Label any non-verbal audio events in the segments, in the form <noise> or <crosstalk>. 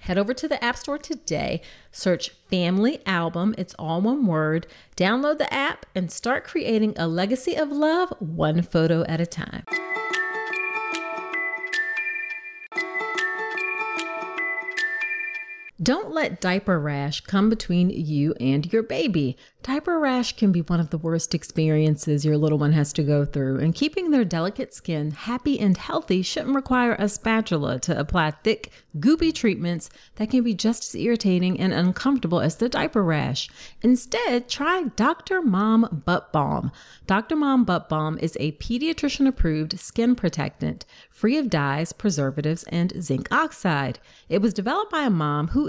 Head over to the App Store today, search Family Album, it's all one word, download the app, and start creating a legacy of love one photo at a time. Don't let diaper rash come between you and your baby. Diaper rash can be one of the worst experiences your little one has to go through, and keeping their delicate skin happy and healthy shouldn't require a spatula to apply thick, goopy treatments that can be just as irritating and uncomfortable as the diaper rash. Instead, try Dr. Mom Butt Balm. Dr. Mom Butt Balm is a pediatrician approved skin protectant free of dyes, preservatives, and zinc oxide. It was developed by a mom who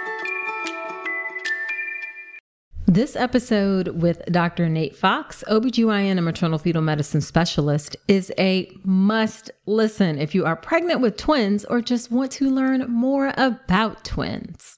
This episode with Dr. Nate Fox, OBGYN and maternal fetal medicine specialist, is a must listen if you are pregnant with twins or just want to learn more about twins.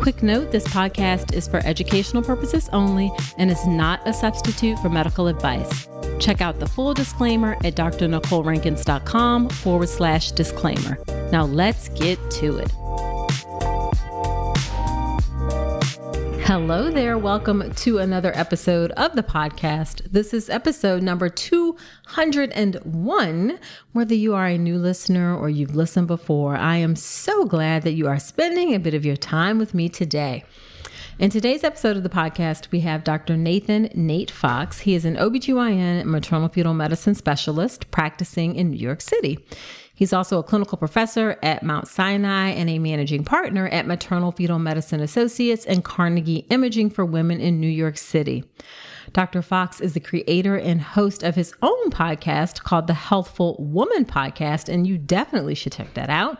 Quick note this podcast is for educational purposes only and is not a substitute for medical advice. Check out the full disclaimer at drnicolerankins.com forward slash disclaimer. Now let's get to it. Hello there. Welcome to another episode of the podcast. This is episode number 201. Whether you are a new listener or you've listened before, I am so glad that you are spending a bit of your time with me today. In today's episode of the podcast, we have Dr. Nathan Nate Fox. He is an OBGYN maternal fetal medicine specialist practicing in New York City. He's also a clinical professor at Mount Sinai and a managing partner at Maternal Fetal Medicine Associates and Carnegie Imaging for Women in New York City. Dr. Fox is the creator and host of his own podcast called the Healthful Woman Podcast, and you definitely should check that out.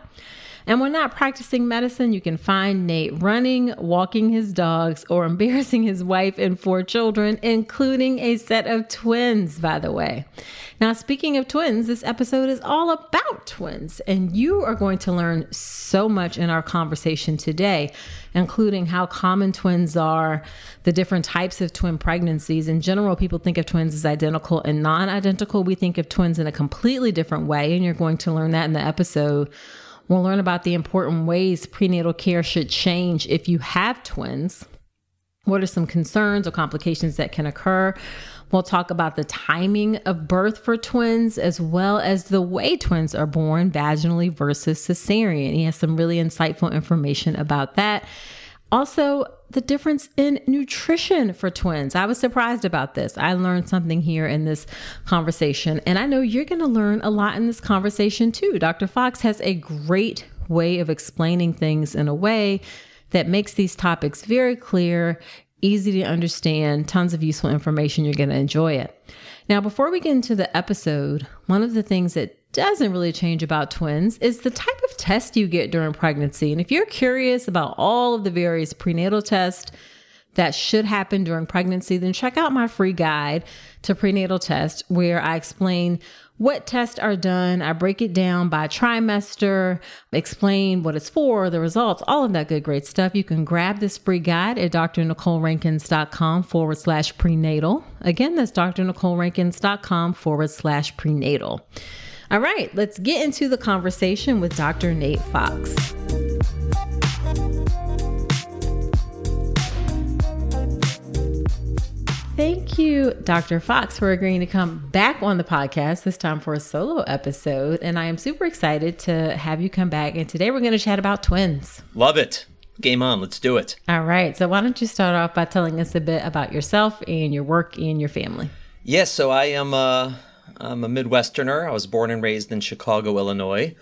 And when not practicing medicine, you can find Nate running, walking his dogs, or embarrassing his wife and four children, including a set of twins, by the way. Now, speaking of twins, this episode is all about twins, and you are going to learn so much in our conversation today, including how common twins are, the different types of twin pregnancies. In general, people think of twins as identical and non identical. We think of twins in a completely different way, and you're going to learn that in the episode. We'll learn about the important ways prenatal care should change if you have twins. What are some concerns or complications that can occur? We'll talk about the timing of birth for twins, as well as the way twins are born vaginally versus cesarean. He has some really insightful information about that. Also, the difference in nutrition for twins. I was surprised about this. I learned something here in this conversation, and I know you're going to learn a lot in this conversation too. Dr. Fox has a great way of explaining things in a way that makes these topics very clear, easy to understand, tons of useful information. You're going to enjoy it. Now, before we get into the episode, one of the things that doesn't really change about twins is the type of test you get during pregnancy. And if you're curious about all of the various prenatal tests that should happen during pregnancy, then check out my free guide to prenatal test where I explain what tests are done. I break it down by trimester, explain what it's for, the results, all of that good, great stuff. You can grab this free guide at drnicolerankins.com forward slash prenatal. Again, that's drnicolerankins.com forward slash prenatal. All right, let's get into the conversation with Dr. Nate Fox. Thank you, Dr. Fox, for agreeing to come back on the podcast, this time for a solo episode. And I am super excited to have you come back. And today we're going to chat about twins. Love it. Game on. Let's do it. All right. So, why don't you start off by telling us a bit about yourself and your work and your family? Yes. so, I am uh, I'm a Midwesterner. I was born and raised in Chicago, Illinois,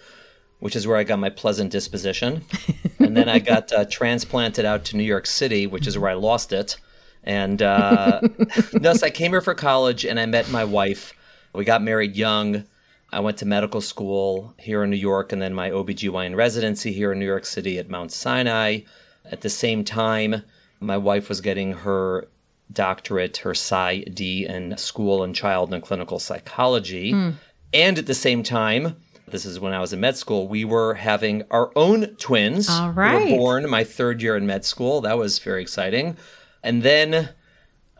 which is where I got my pleasant disposition. <laughs> and then I got uh, transplanted out to New York City, which is where I lost it. And uh, <laughs> thus, I came here for college and I met my wife. We got married young. I went to medical school here in New York and then my OBGYN residency here in New York City at Mount Sinai. At the same time, my wife was getting her doctorate, her PsyD in school and child and clinical psychology. Mm. And at the same time, this is when I was in med school, we were having our own twins. All right. We were born my third year in med school. That was very exciting. And then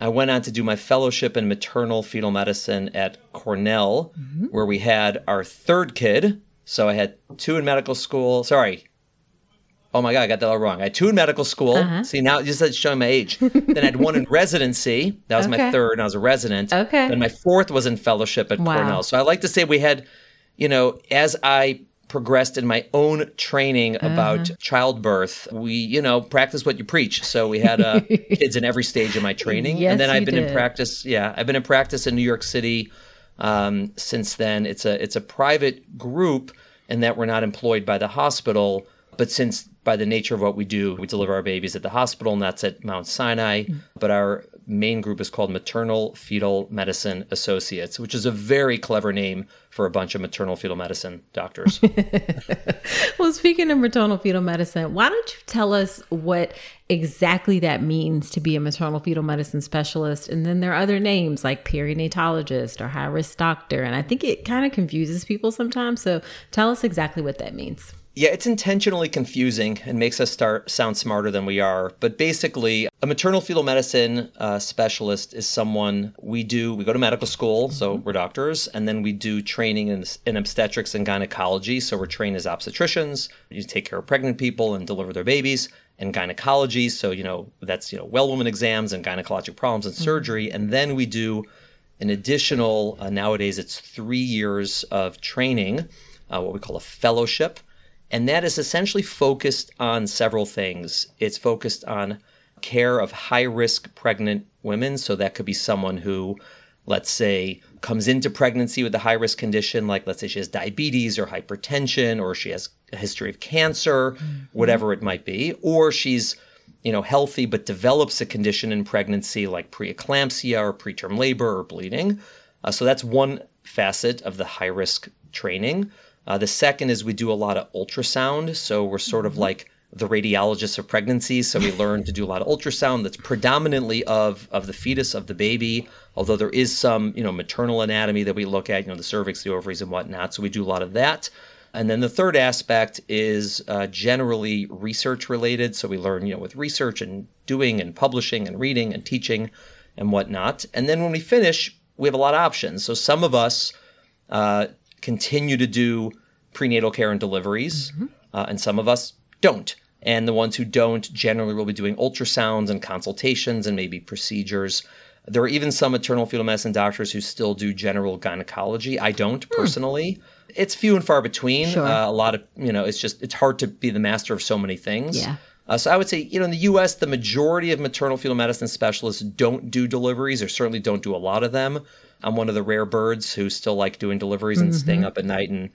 I went on to do my fellowship in maternal fetal medicine at Cornell, mm-hmm. where we had our third kid. So I had two in medical school. Sorry. Oh my God, I got that all wrong. I had two in medical school. Uh-huh. See, now just showing my age. then I had one in <laughs> residency. That was okay. my third, and I was a resident. Okay. Then my fourth was in fellowship at wow. Cornell. So I like to say we had, you know, as I progressed in my own training uh-huh. about childbirth. We, you know, practice what you preach. So we had uh, <laughs> kids in every stage of my training, yes, and then I've been did. in practice. Yeah, I've been in practice in New York City um, since then. It's a it's a private group, and that we're not employed by the hospital. But since by the nature of what we do, we deliver our babies at the hospital, and that's at Mount Sinai. Mm. But our main group is called Maternal Fetal Medicine Associates, which is a very clever name for a bunch of maternal fetal medicine doctors. <laughs> well, speaking of maternal fetal medicine, why don't you tell us what exactly that means to be a maternal fetal medicine specialist? And then there are other names like perinatologist or high risk doctor. And I think it kind of confuses people sometimes. So tell us exactly what that means. Yeah, it's intentionally confusing and makes us start sound smarter than we are. But basically, a maternal fetal medicine uh, specialist is someone we do. We go to medical school, so mm-hmm. we're doctors, and then we do training in, in obstetrics and gynecology. So we're trained as obstetricians. You take care of pregnant people and deliver their babies. And gynecology, so you know that's you know well woman exams and gynecologic problems and mm-hmm. surgery. And then we do an additional. Uh, nowadays, it's three years of training, uh, what we call a fellowship and that is essentially focused on several things. It's focused on care of high risk pregnant women. So that could be someone who, let's say, comes into pregnancy with a high risk condition, like let's say she has diabetes or hypertension, or she has a history of cancer, mm-hmm. whatever it might be, or she's you know healthy but develops a condition in pregnancy like preeclampsia or preterm labor or bleeding. Uh, so that's one facet of the high risk training. Uh, the second is we do a lot of ultrasound. So we're sort of mm-hmm. like the radiologists of pregnancy. So we <laughs> learn to do a lot of ultrasound that's predominantly of, of the fetus, of the baby, although there is some, you know, maternal anatomy that we look at, you know, the cervix, the ovaries, and whatnot. So we do a lot of that. And then the third aspect is uh, generally research related. So we learn, you know, with research and doing and publishing and reading and teaching and whatnot. And then when we finish, we have a lot of options. So some of us uh, continue to do prenatal care and deliveries, mm-hmm. uh, and some of us don't. And the ones who don't generally will be doing ultrasounds and consultations and maybe procedures. There are even some maternal fetal medicine doctors who still do general gynecology. I don't personally. It's few and far between. Sure. Uh, a lot of, you know, it's just, it's hard to be the master of so many things. Yeah. Uh, so I would say, you know, in the U.S., the majority of maternal fetal medicine specialists don't do deliveries, or certainly don't do a lot of them. I'm one of the rare birds who still like doing deliveries and staying up at night and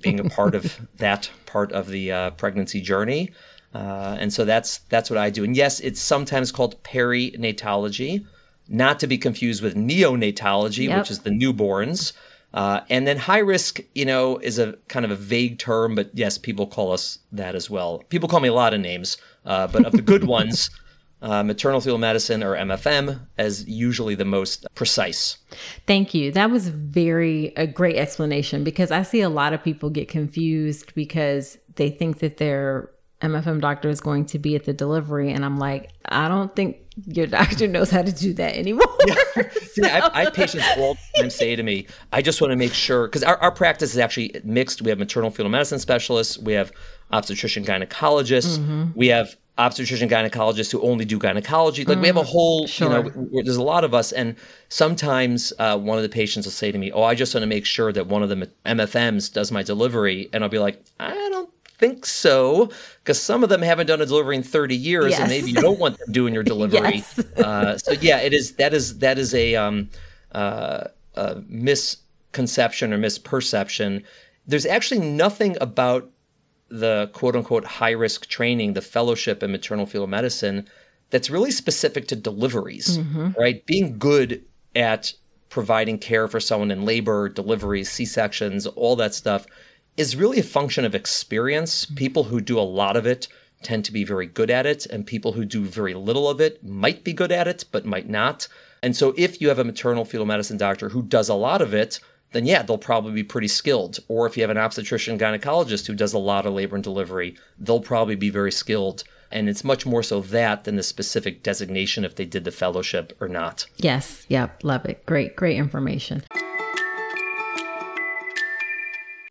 being a part of <laughs> that part of the uh, pregnancy journey. Uh, and so that's that's what I do. And yes, it's sometimes called perinatology, not to be confused with neonatology, Yep. which is the newborns. Uh, and then high risk, you know, is a kind of a vague term, but yes, people call us that as well. People call me a lot of names, uh, but of the good <laughs> ones, uh, maternal fetal medicine or MFM as usually the most precise. Thank you. That was very a great explanation because I see a lot of people get confused because they think that their MFM doctor is going to be at the delivery, and I'm like, I don't think your <laughs> doctor knows how to do that anymore. See, <laughs> I, I have patients all the time say to me, I just want to make sure, because our, our practice is actually mixed. We have maternal fetal medicine specialists, we have obstetrician gynecologists, we have obstetrician gynecologists who only do gynecology. Like we have a whole, you know, Sure. there's a lot of us. And sometimes uh, one of the patients will say to me, Oh, I just want to make sure that one of the MFMs does my delivery. And I'll be like, I don't think so because some of them haven't done a delivery in 30 years Yes. and maybe you don't want them doing your <laughs> delivery Yes. uh, so yeah it is that is that is a um uh, a misconception or misperception there's actually nothing about the quote unquote high risk training the fellowship in maternal fetal medicine that's really specific to deliveries mm-hmm. right being good at providing care for someone in labor deliveries c-sections all that stuff is really a function of experience. Mm-hmm. People who do a lot of it tend to be very good at it, and people who do very little of it might be good at it, but might not. And so, if you have a maternal fetal medicine doctor who does a lot of it, then yeah, they'll probably be pretty skilled. Or if you have an obstetrician gynecologist who does a lot of labor and delivery, they'll probably be very skilled. And it's much more so that than the specific designation if they did the fellowship or not. Yes. Yep. Love it. Great, great information.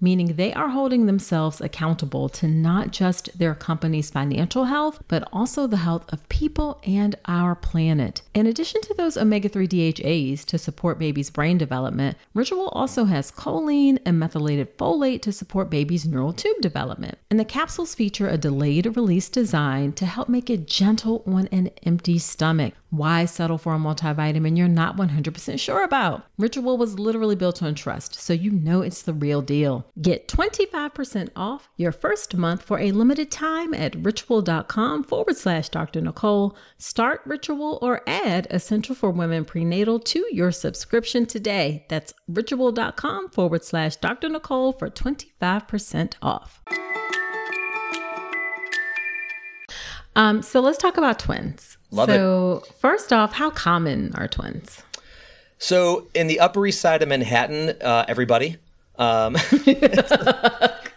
meaning they are holding themselves accountable to not just their company's financial health, but also the health of people and our planet. In addition to those omega 3 DHAs to support baby's brain development, Ritual also has choline and methylated folate to support baby's neural tube development. And the capsules feature a delayed release design to help make it gentle on an empty stomach. Why settle for a multivitamin you're not 100% sure about? Ritual was literally built on trust, so you know it's the real deal. Get 25% off your first month for a limited time at ritual.com forward slash Dr. Nicole. Start Ritual or add Essential for Women Prenatal to your subscription today. That's ritual.com forward slash Dr. Nicole for 25% off. Um, so let's talk about twins. Love it. so first off, how common are twins? So in the Upper East Side of Manhattan, uh, everybody. Um, <laughs>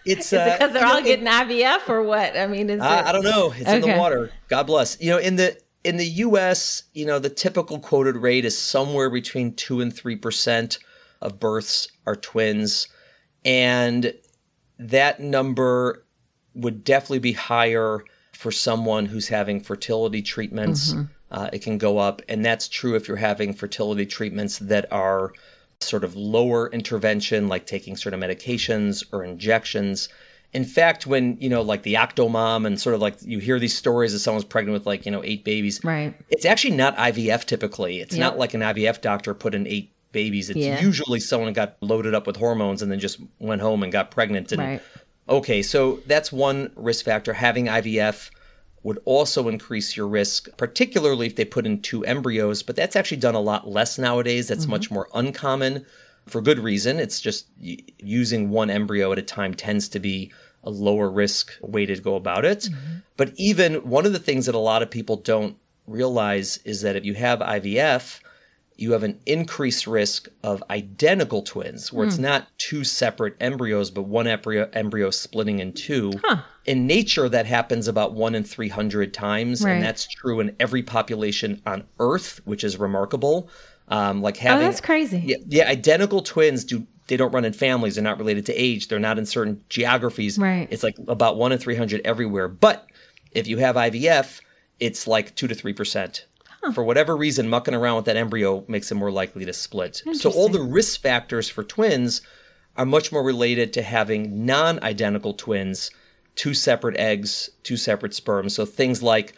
it's uh, Because they're you know, all getting IVF or what? I mean, is I, it? I don't know. It's in the water. God bless. You know, in the in the U.S., you know, the typical quoted rate is somewhere between two and three percent of births are twins, and that number would definitely be higher for someone who's having fertility treatments. Uh, it can go up, and that's true if you're having fertility treatments that are sort of lower intervention, like taking certain medications or injections. In fact, when you know, like the Octomom, and sort of like you hear these stories of someone's pregnant with like you know eight babies, Right. It's actually not IVF typically. It's not like an IVF doctor put in eight babies. It's Yeah. usually someone got loaded up with hormones and then just went home and got pregnant. And Right. Okay, so that's one risk factor. Having IVF would also increase your risk, particularly if they put in two embryos, but that's actually done a lot less nowadays. That's mm-hmm. much more uncommon for good reason. It's just y- using one embryo at a time tends to be a lower risk way to go about it. Mm-hmm. But even one of the things that a lot of people don't realize is that if you have IVF, you have an increased risk of identical twins, where it's not two separate embryos, but one embryo, embryo splitting in two. in nature, that happens about one in 300 times. Right. And that's true in every population on Earth, which is remarkable. Um, like having, oh, that's crazy. Yeah, yeah, identical twins do they don't run in families. They're not related to age. They're not in certain geographies. Right. It's like about one in 300 everywhere. But if you have IVF, it's like two to three percent. For whatever reason, mucking around with that embryo makes it more likely to split. So all the risk factors for twins are much more related to having non-identical twins, two separate eggs, two separate sperms. So things like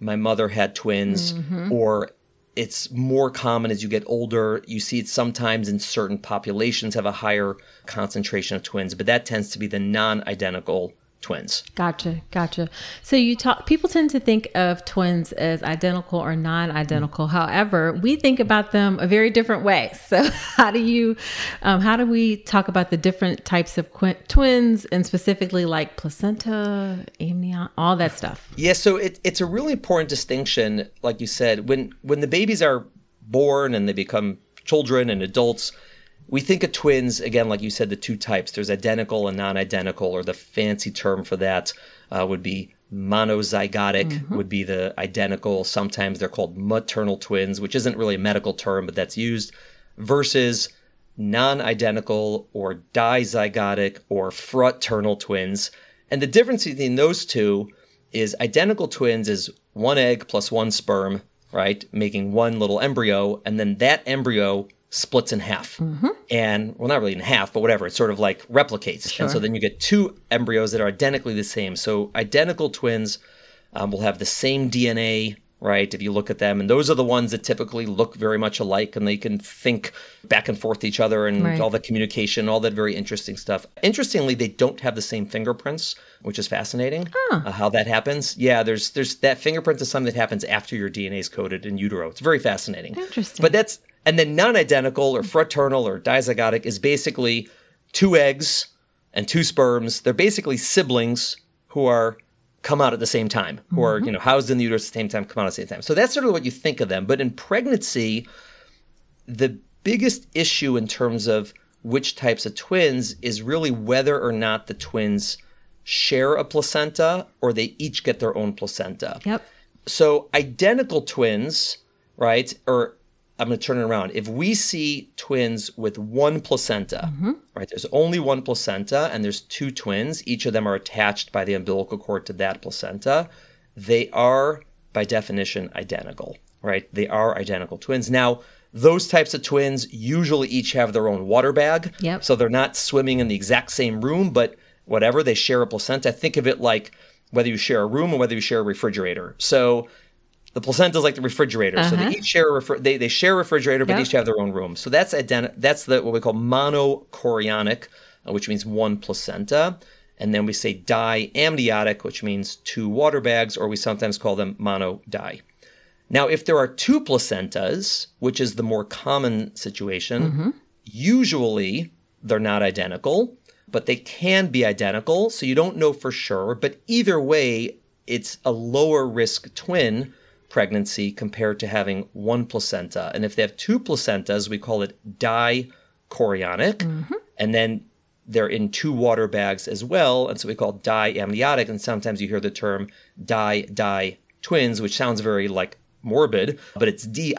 my mother had twins, mm-hmm. or it's more common as you get older. You see it sometimes in certain populations have a higher concentration of twins, but that tends to be the non-identical twins. Gotcha, gotcha. So you talk. People tend to think of twins as identical or non-identical. However, we think about them a very different way. <laughs> So how do you, um, how do we talk about the different types of qu- twins, and specifically like placenta, amnion, all that stuff? Yeah, so it, it's a really important distinction, like you said, when when the babies are born and they become children and adults, we think of twins again, like you said, the two types. There's identical and non-identical, or the fancy term for that uh, would be monozygotic. Would be the identical. Sometimes they're called maternal twins, which isn't really a medical term, but that's used. Versus non-identical or dizygotic or fraternal twins. And the difference between those two is identical twins is one egg plus one sperm, right? Making one little embryo, and then that embryo splits in half. And well, not really in half, but whatever. It sort of like replicates. And so then you get two embryos that are identically the same. So identical twins um, will have the same DNA, right? If you look at them, and those are the ones that typically look very much alike and they can think back and forth to each other and Right. all the communication, all that very interesting stuff. Interestingly, they don't have the same fingerprints, which is fascinating. Uh, how that happens? Yeah, there's there's that fingerprint is something that happens after your DNA is coded in utero. It's very fascinating. Interesting. But that's and then non-identical or fraternal or dizygotic is basically two eggs and two sperms. They're basically siblings who are come out at the same time, who are mm-hmm. you know housed in the uterus at the same time, come out at the same time. So that's sort of what you think of them. But in pregnancy, the biggest issue in terms of which types of twins is really whether or not the twins share a placenta or they each get their own placenta. Yep. So identical twins, right? Or I'm going to turn it around. If we see twins with one placenta, mm-hmm. right? There's only one placenta and there's two twins. Each of them are attached by the umbilical cord to that placenta. They are by definition identical, right? They are identical twins. Now, those types of twins usually each have their own water bag. Yep. So they're not swimming in the exact same room, but whatever, they share a placenta. Think of it like whether you share a room or whether you share a refrigerator. So the placenta is like the refrigerator. So they each share a refri- they, they share a refrigerator, but Yep. they each have their own room. So that's identi- that's the what we call monochorionic, uh, which means one placenta. And then we say diamniotic, which means two water bags, or we sometimes call them monodi. Now, if there are two placentas, which is the more common situation, usually they're not identical, but they can be identical. So you don't know for sure. But either way, it's a lower risk twin pregnancy compared to having one placenta. And if they have two placentas, we call it dichorionic. And then they're in two water bags as well. And so we call diamniotic. And sometimes you hear the term di di twins, which sounds very like morbid, but it's di,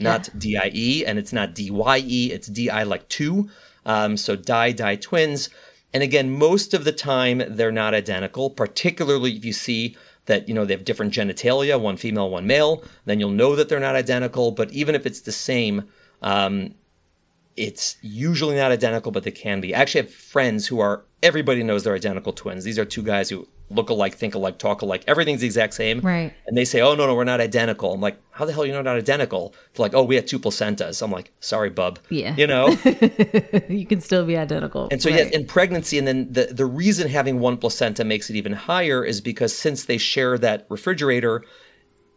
not die, and it's not dye, it's di like two. Um, so di di twins. And again, most of the time they're not identical, particularly if you see that you know they have different genitalia, one female, one male, then you'll know that they're not identical. But even if it's the same, um, it's usually not identical, but they can be. I actually have friends who are everybody knows they're identical twins. These are two guys who look alike, think alike, talk alike. Everything's the exact same. Right. And they say, "Oh no, no, we're not identical." I'm like, "How the hell are you not identical?" They're like, "Oh, we have two placentas." I'm like, "Sorry, bub." Yeah. You know. <laughs> you can still be identical. And so, Right. yes, in pregnancy, and then the, the reason having one placenta makes it even higher is because since they share that refrigerator,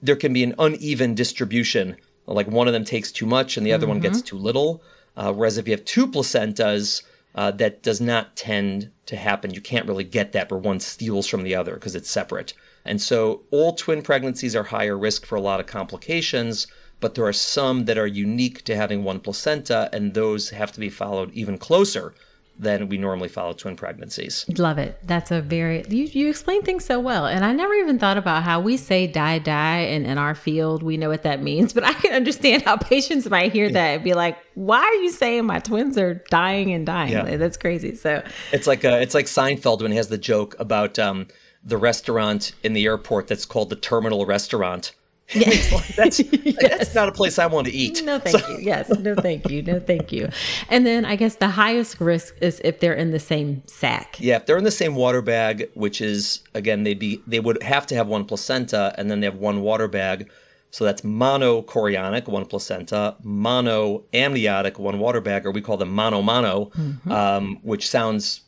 there can be an uneven distribution. Like one of them takes too much and the other one gets mm-hmm. too little. Uh, whereas if you have two placentas, uh, that does not tend to happen. You can't really get that where one steals from the other because it's separate. And so all twin pregnancies are higher risk for a lot of complications, but there are some that are unique to having one placenta, and those have to be followed even closer than we normally follow twin pregnancies. Love it. That's a very you you explain things so well. And I never even thought about how we say die die and in our field we know what that means, <laughs> but I can understand how patients might hear that and be like, "Why are you saying my twins are dying and dying?" Yeah. That's crazy. So It's like uh, it's like Seinfeld when he has the joke about um, the restaurant in the airport that's called the Terminal Restaurant. <laughs> It's like, that's <laughs> like, that's not a place I want to eat. No, thank you. Yes, no, thank you. No, thank you. And then I guess the highest risk is if they're in the same sack. Yeah, if they're in the same water bag, which is again they'd be they would have to have one placenta and then they have one water bag. So that's monochorionic, one placenta, monoamniotic, one water bag, or we call them mono mono, um, which sounds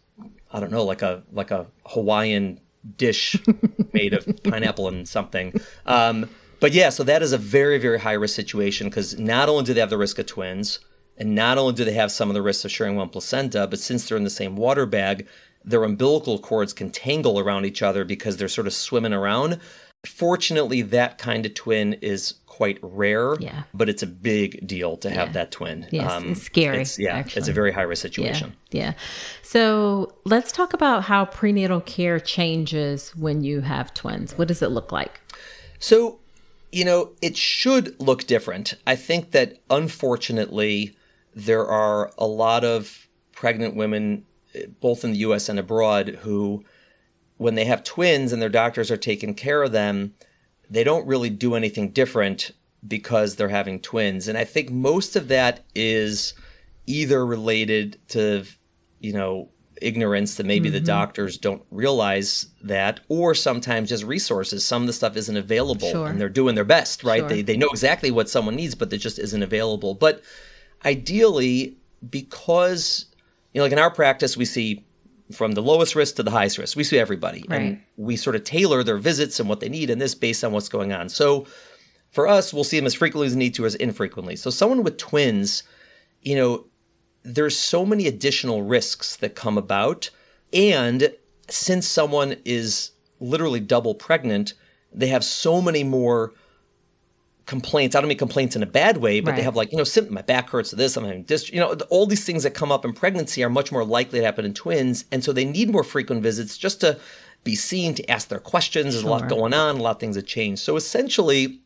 I don't know like a like a Hawaiian dish <laughs> made of pineapple and something. Um, but yeah, so that is a very very high risk situation because not only do they have the risk of twins, and not only do they have some of the risks of sharing one placenta, but since they're in the same water bag, their umbilical cords can tangle around each other because they're sort of swimming around. Fortunately, that kind of twin is quite rare, Yeah. but it's a big deal to have Yeah. that twin. Um, it's scary, It's, yeah, it's a very high risk situation. Yeah. situation. Yeah. So let's talk about how prenatal care changes when you have twins. What does it look like? So, you know, it should look different. I think that unfortunately, there are a lot of pregnant women, eh, both in the US and abroad, who, when they have twins and their doctors are taking care of them, they don't really do anything different because they're having twins. And I think most of that is either related to, you know, ignorance that maybe the mm-hmm. doctors don't realize that, or sometimes just resources. Some of the stuff isn't available Sure. and they're doing their best, right? Sure. They, they know exactly what someone needs, but it just isn't available. But ideally, because, you know, like in our practice, we see from the lowest risk to the highest risk. We see everybody. Right. And we sort of tailor their visits and what they need and this based on what's going on. So for us, we'll see them as frequently as we need to, as infrequently. So someone with twins, you know, there's so many additional risks that come about. And since someone is literally double pregnant, they have so many more complaints. I don't mean complaints in a bad way, but they have like, you know, symptom, my back hurts, this, I'm having this, you know, all these things that come up in pregnancy are much more likely to happen in twins. And so they need more frequent visits just to be seen, to ask their questions. There's a lot going on, a lot of things that change. So essentially,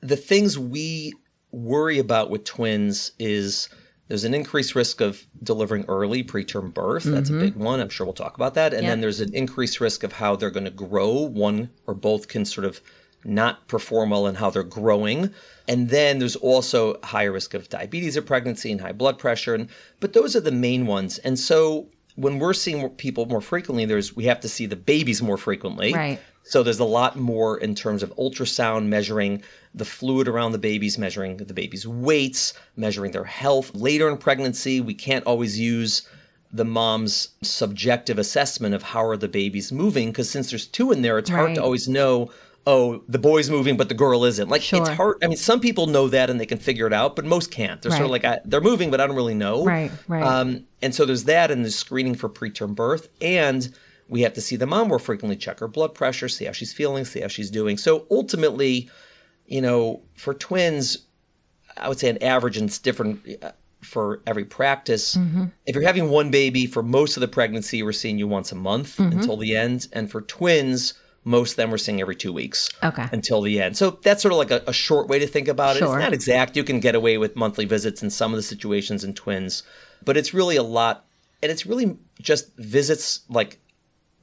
the things we worry about with twins is there's an increased risk of delivering early preterm birth. That's a mm-hmm. big one. I'm sure we'll talk about that. And Yep. then there's an increased risk of how they're going to grow. One or both can sort of not perform well in how they're growing. And then there's also higher risk of diabetes of pregnancy and high blood pressure. And but those are the main ones. And so when we're seeing people more frequently, there's we have to see the babies more frequently. Right. So there's a lot more in terms of ultrasound measuring the fluid around the babies, measuring the baby's weights, measuring their health. Later in pregnancy, we can't always use the mom's subjective assessment of how are the babies moving because since there's two in there, it's hard to always know. Oh, the boy's moving, but the girl isn't. Like Sure. it's hard. I mean, some people know that and they can figure it out, but most can't. They're sort of like I, they're moving, but I don't really know. Right, right. Um, and so there's that, and the screening for preterm birth, and we have to see the mom more frequently, check her blood pressure, see how she's feeling, see how she's doing. So ultimately, you know, for twins, I would say an average, and it's different uh, for every practice. Mm-hmm. If you're having one baby for most of the pregnancy, we're seeing you once a month Mm-hmm. until the end, and for twins, most of them we're seeing every two weeks Okay. until the end. So that's sort of like a, a short way to think about it. Sure. It's not exact. You can get away with monthly visits in some of the situations in twins, but it's really a lot. And it's really just visits like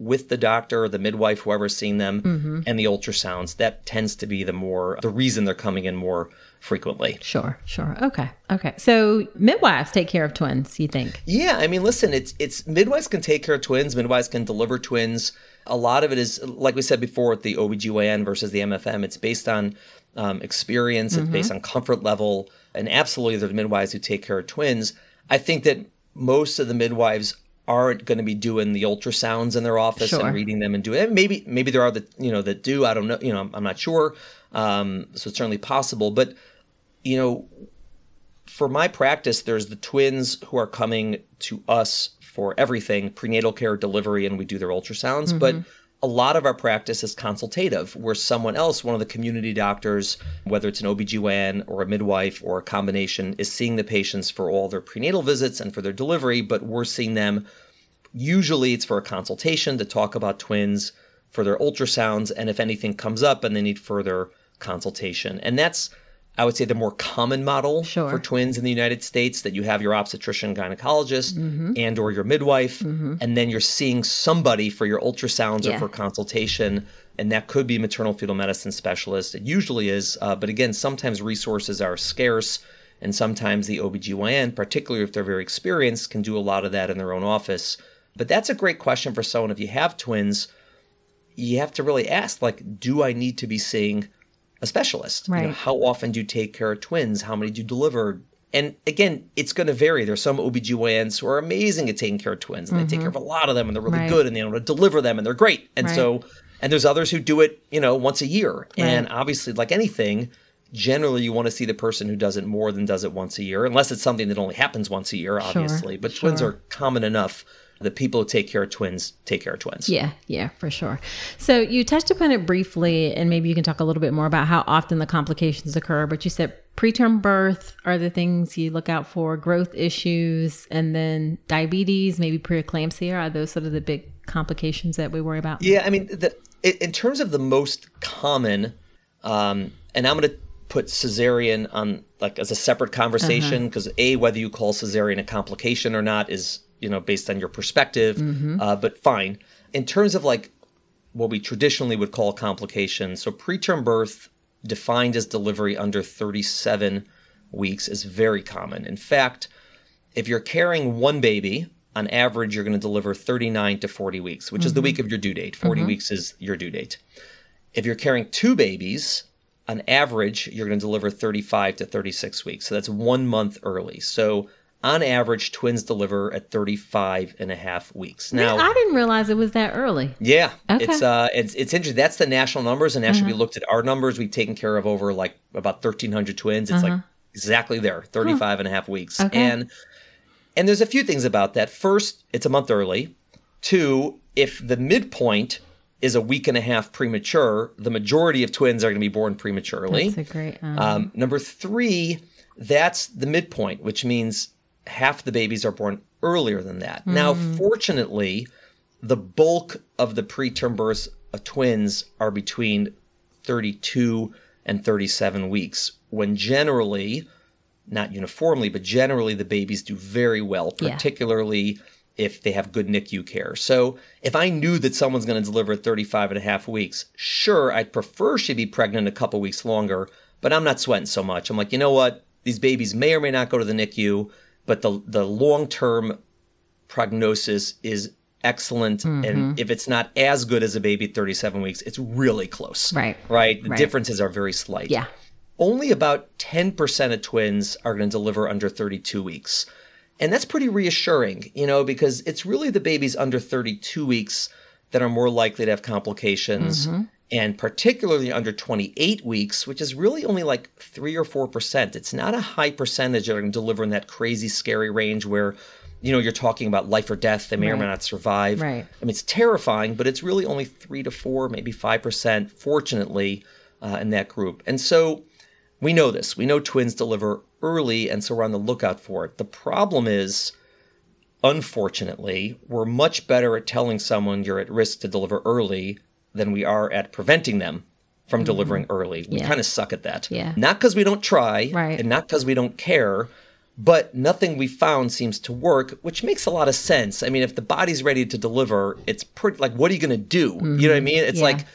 with the doctor or the midwife, whoever's seeing them, Mm-hmm. and the ultrasounds. That tends to be the more, the reason they're coming in more frequently. Sure, sure. Okay. Okay. So midwives take care of twins, you think? Yeah, I mean, listen, it's it's midwives can take care of twins, midwives can deliver twins. A lot of it is, like we said before, with the OBGYN versus the MFM, it's based on um, experience, it's based on comfort level, and absolutely there are midwives who take care of twins. I think that most of the midwives aren't going to be doing the ultrasounds in their office Sure. and reading them and doing it. Maybe maybe there are the you know that do. I don't know. You know, I'm, I'm not sure. Um, so it's certainly possible, but you know, for my practice, there's the twins who are coming to us for everything prenatal care, delivery, and we do their ultrasounds. But a lot of our practice is consultative, where someone else, one of the community doctors, whether it's an OBGYN or a midwife or a combination, is seeing the patients for all their prenatal visits and for their delivery, but we're seeing them. Usually it's for a consultation to talk about twins, for their ultrasounds, and if anything comes up and they need further consultation. And that's I would say the more common model sure. for twins in the United States that you have your obstetrician gynecologist mm-hmm. and or your midwife mm-hmm. and then you're seeing somebody for your ultrasounds yeah. or for consultation and that could be maternal fetal medicine specialist it usually is uh, but again sometimes resources are scarce and sometimes the OBGYN particularly if they're very experienced can do a lot of that in their own office but that's a great question for someone if you have twins you have to really ask like do I need to be seeing a specialist. Right. You know, how often do you take care of twins? How many do you deliver? And again, it's going to vary. There's some OBGYNs who are amazing at taking care of twins and mm-hmm. they take care of a lot of them and they're really right. good and they know to deliver them and they're great. And right. so, and there's others who do it, you know, once a year. And obviously, like anything, generally you want to see the person who does it more than does it once a year, unless it's something that only happens once a year, obviously. Sure. But sure. twins are common enough the people who take care of twins take care of twins. Yeah, yeah, for sure. So you touched upon it briefly, and maybe you can talk a little bit more about how often the complications occur. But you said preterm birth are the things you look out for, growth issues, and then diabetes, maybe preeclampsia. Are those sort of the big complications that we worry about? Yeah, I mean, the, in terms of the most common, um, and I'm going to put cesarean on like as a separate conversation because uh-huh. a whether you call cesarean a complication or not is you know, based on your perspective. Mm-hmm. Uh, but fine. In terms of like what we traditionally would call complications, so preterm birth defined as delivery under 37 weeks is very common. In fact, if you're carrying one baby, on average, you're going to deliver 39 to 40 weeks, which mm-hmm. is the mm-hmm. week of your due date. 40 mm-hmm. weeks is your due date. If you're carrying two babies, on average, you're going to deliver 35 to 36 weeks. So that's one month early. So on average, twins deliver at 35 and a half weeks. Now, I didn't realize it was that early. Yeah. Okay. It's uh it's it's interesting. That's the national numbers and actually uh-huh. we looked at our numbers. We've taken care of over like about 1300 twins. It's uh-huh. like exactly there, 35 huh. and a half weeks. Okay. And and there's a few things about that. First, it's a month early. Two, if the midpoint is a week and a half premature, the majority of twins are going to be born prematurely. That's a great. Um... Um, number three, that's the midpoint, which means half the babies are born earlier than that. Mm. Now, fortunately, the bulk of the preterm births of twins are between 32 and 37 weeks, when generally, not uniformly, but generally the babies do very well, particularly yeah. if they have good NICU care. So if I knew that someone's going to deliver at 35 and a half weeks, sure, I'd prefer she be pregnant a couple weeks longer, but I'm not sweating so much. I'm like, you know what? These babies may or may not go to the NICU but the the long term prognosis is excellent. Mm-hmm. and if it's not as good as a baby at 37 weeks it's really close. Right. Right? The right. differences are very slight. Yeah. Only about 10% of twins are going to deliver under 32 weeks. And that's pretty reassuring you know because it's really the babies under 32 weeks that are more likely to have complications. Mm-hmm and particularly under 28 weeks, which is really only like 3 or 4%. It's not a high percentage that are going to deliver in that crazy, scary range where, you know, you're talking about life or death. They may right. or may not survive. Right. I mean, it's terrifying, but it's really only 3 to 4, maybe 5%, fortunately, uh, in that group. And so we know this. We know twins deliver early, and so we're on the lookout for it. The problem is, unfortunately, we're much better at telling someone you're at risk to deliver early than we are at preventing them from mm-hmm. delivering early. We yeah. kind of suck at that. Yeah. Not because we don't try right. and not because we don't care, but nothing we found seems to work, which makes a lot of sense. I mean, if the body's ready to deliver, it's pretty like, what are you going to do? Mm-hmm. You know what I mm-hmm. mean? It's yeah. like,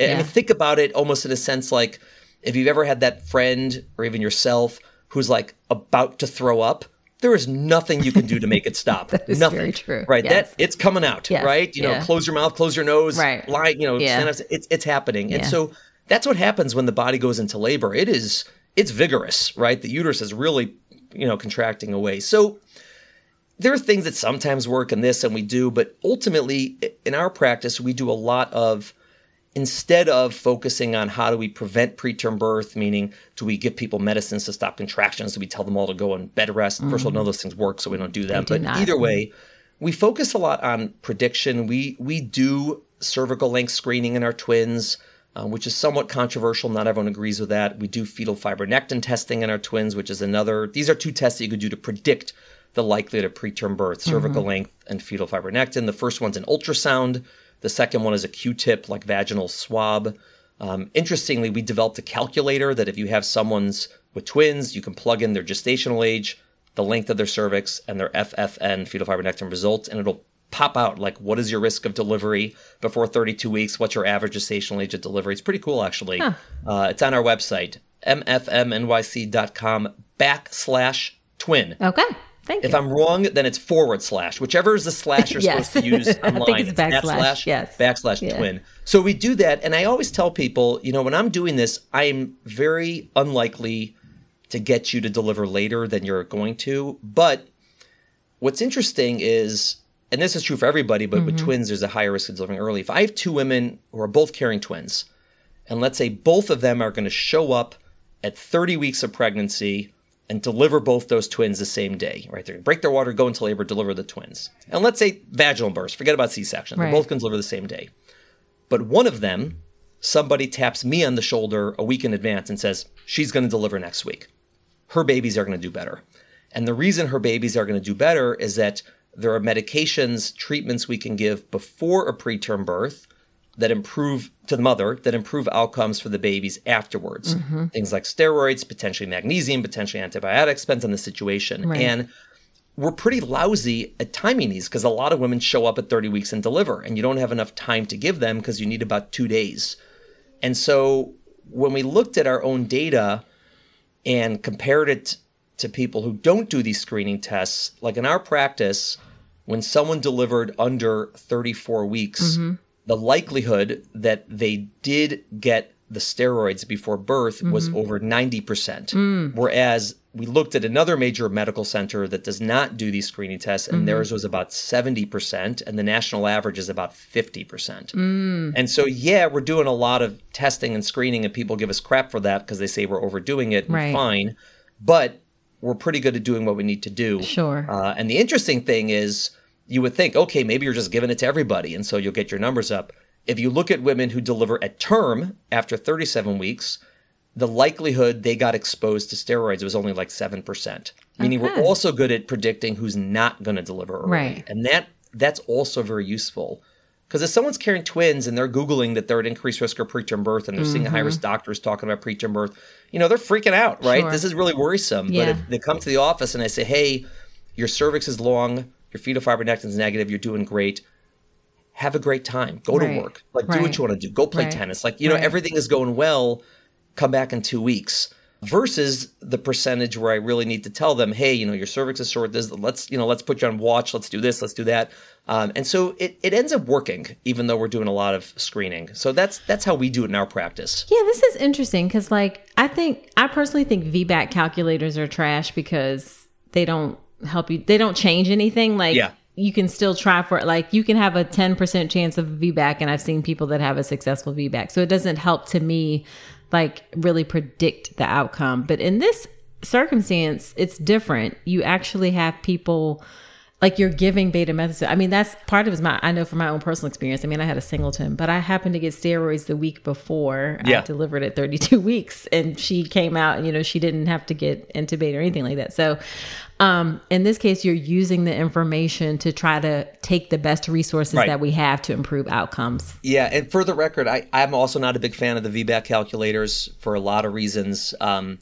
I mean, think about it almost in a sense like if you've ever had that friend or even yourself who's like about to throw up there is nothing you can do to make it stop. <laughs> that is nothing. very true. Right. Yes. That it's coming out. Yes. Right. You yeah. know, close your mouth, close your nose, right. lie, you know, yeah. it's it's happening. Yeah. And so that's what happens when the body goes into labor. It is it's vigorous, right? The uterus is really, you know, contracting away. So there are things that sometimes work in this and we do, but ultimately in our practice, we do a lot of instead of focusing on how do we prevent preterm birth, meaning do we give people medicines to stop contractions? Do we tell them all to go on bed rest? Mm-hmm. First of all, none of those things work, so we don't do them. Do but not. either way, we focus a lot on prediction. We we do cervical length screening in our twins, uh, which is somewhat controversial. Not everyone agrees with that. We do fetal fibronectin testing in our twins, which is another. These are two tests that you could do to predict the likelihood of preterm birth: cervical length and fetal fibronectin. The first one's an ultrasound. The second one is a Q-tip, like vaginal swab. Um, interestingly, we developed a calculator that if you have someone's with twins, you can plug in their gestational age, the length of their cervix, and their FFN, fetal fibronectin results, and it'll pop out like what is your risk of delivery before 32 weeks? What's your average gestational age of delivery? It's pretty cool, actually. Huh. Uh, it's on our website, mfmnyc.com backslash twin. Okay. Thank If you. I'm wrong, then it's forward slash. Whichever is the slash you're Yes. supposed to use online. <laughs> I think online. it's backslash, slash, yes. backslash Yeah. twin. So we do that, and I always tell people, you know, when I'm doing this, I'm very unlikely to get you to deliver later than you're going to. But what's interesting is, and this is true for everybody, but with mm-hmm. twins, there's a higher risk of delivering early. If I have two women who are both carrying twins, and let's say both of them are going to show up at 30 weeks of pregnancy and deliver both those twins the same day, right? They're going to break their water, go into labor, deliver the twins. And let's say vaginal birth, forget about C section. Right. They're both going to deliver the same day. But one of them, somebody taps me on the shoulder a week in advance and says, she's going to deliver next week. Her babies are going to do better. And the reason her babies are going to do better is that there are medications, treatments we can give before a preterm birth that improve to the mother that improve outcomes for the babies afterwards. Mm-hmm. Things like steroids, potentially magnesium, potentially antibiotics, depends on the situation. Right. And we're pretty lousy at timing these because a lot of women show up at 30 weeks and deliver, and you don't have enough time to give them because you need about two days. And so when we looked at our own data and compared it to people who don't do these screening tests, like in our practice, when someone delivered under 34 weeks, mm-hmm. The likelihood that they did get the steroids before birth was mm-hmm. over 90%. Mm. Whereas we looked at another major medical center that does not do these screening tests, and mm-hmm. theirs was about 70%, and the national average is about 50%. Mm. And so, yeah, we're doing a lot of testing and screening, and people give us crap for that because they say we're overdoing it. Right. Fine. But we're pretty good at doing what we need to do. Sure. Uh, and the interesting thing is, you would think, okay, maybe you're just giving it to everybody, and so you'll get your numbers up. If you look at women who deliver at term after 37 weeks, the likelihood they got exposed to steroids was only like 7%. Meaning Okay. we're also good at predicting who's not going to deliver early. Right. And that that's also very useful. Because if someone's carrying twins and they're Googling that they're at increased risk of preterm birth and they're seeing mm-hmm. high risk doctors talking about preterm birth, you know, they're freaking out, right? Sure. This is really worrisome. But if they come to the office and I say, hey, your cervix is long, your fetal fibronectin is negative, you're doing great. Have a great time. Go Right. to work. Like do what you want to do. Go play Right. tennis. Like, you know, Right. everything is going well. Come back in two weeks. Versus the percentage where I really need to tell them, hey, you know, your cervix is short. This, let's, you know, let's put you on watch. Let's do this. Let's do that. Um, and so it, it ends up working, even though we're doing a lot of screening. So that's that's how we do it in our practice. Yeah, this is interesting because, like, I think I personally think VBAC calculators are trash because they don't help you. They don't change anything. Like, Yeah. you can still try for it. Like, you can have a ten percent chance of VBAC, and I've seen people that have a successful VBAC. So it doesn't help to me, like, really predict the outcome. But in this circumstance, it's different. You actually have people like you're giving betamethasone. I mean, that's part of it is my I know from my own personal experience. I mean, I had a singleton, but I happened to get steroids the week before Yeah. I delivered at 32 <laughs> weeks, and she came out, and you know, she didn't have to get intubated or anything like that. So, um, in this case, you're using the information to try to take the best resources Right. that we have to improve outcomes. Yeah, and for the record, I, I'm also not a big fan of the VBAC calculators for a lot of reasons. Um,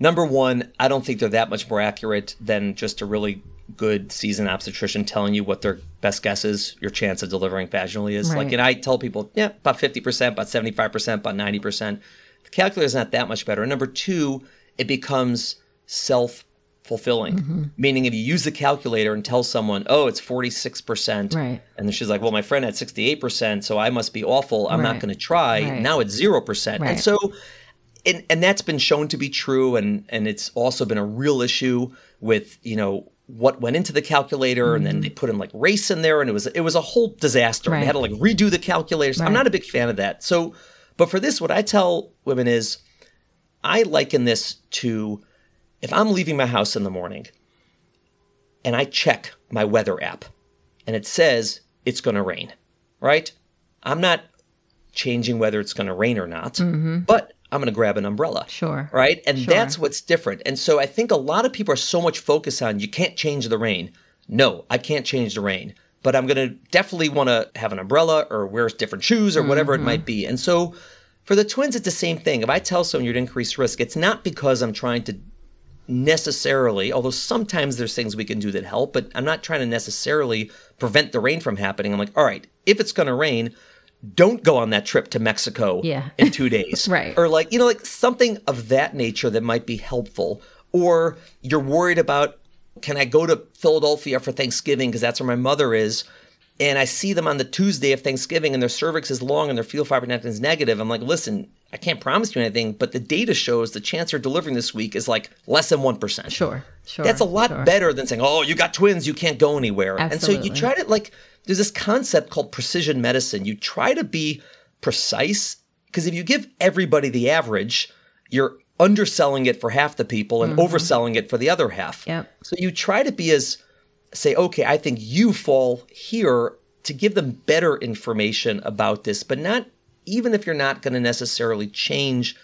number one, I don't think they're that much more accurate than just a really good seasoned obstetrician telling you what their best guess is, your chance of delivering vaginally is. Right. Like, and I tell people, yeah, about 50%, about 75%, about 90%. The calculator is not that much better. And number two, it becomes self fulfilling. Meaning, if you use the calculator and tell someone, oh, it's 46%, Right. and then she's like, well, my friend had 68%, so I must be awful. I'm not going to try. Right. Now it's 0%. Right. And so, and, and that's been shown to be true. And, and it's also been a real issue with, you know, what went into the calculator and then they put in like race in there and it was it was a whole disaster. Mm-hmm. Right. They had to like redo the calculators. I'm not a big fan of that. So but for this what I tell women is I liken this to if I'm leaving my house in the morning and I check my weather app and it says it's going to rain, right? I'm not changing whether it's going to rain or not, but I'm going to grab an umbrella. Mm-hmm. Sure. Right. And Sure. that's what's different. And so I think a lot of people are so much focused on you can't change the rain. No, I can't change the rain, but I'm going to definitely want to have an umbrella or wear different shoes or whatever it Mm-hmm. might be. And so for the twins, it's the same thing. If I tell someone you're at increased risk, it's not because I'm trying to necessarily, although sometimes there's things we can do that help, but I'm not trying to necessarily prevent the rain from happening. I'm like, all right, if it's going to rain, don't go on that trip to Mexico Yeah. in two days. <laughs> Right. Or like, you know, like something of that nature that might be helpful. Or you're worried about, can I go to Philadelphia for Thanksgiving because that's where my mother is? And I see them on the Tuesday of Thanksgiving and their cervix is long and their fetal fibronectin is negative. I'm like, listen, I can't promise you anything, but the data shows the chance you're delivering this week is like less than 1%. Sure. Sure. That's a lot sure. better than saying, "Oh, you got twins, you can't go anywhere." Absolutely. And so you try to like there's this concept called precision medicine. You try to be precise because if you give everybody the average, you're underselling it for half the people and overselling it for the other half. Mm-hmm. Yep. So you try to be as say, "Okay, I think you fall here." To give them better information about this, but not even if you're not going to necessarily change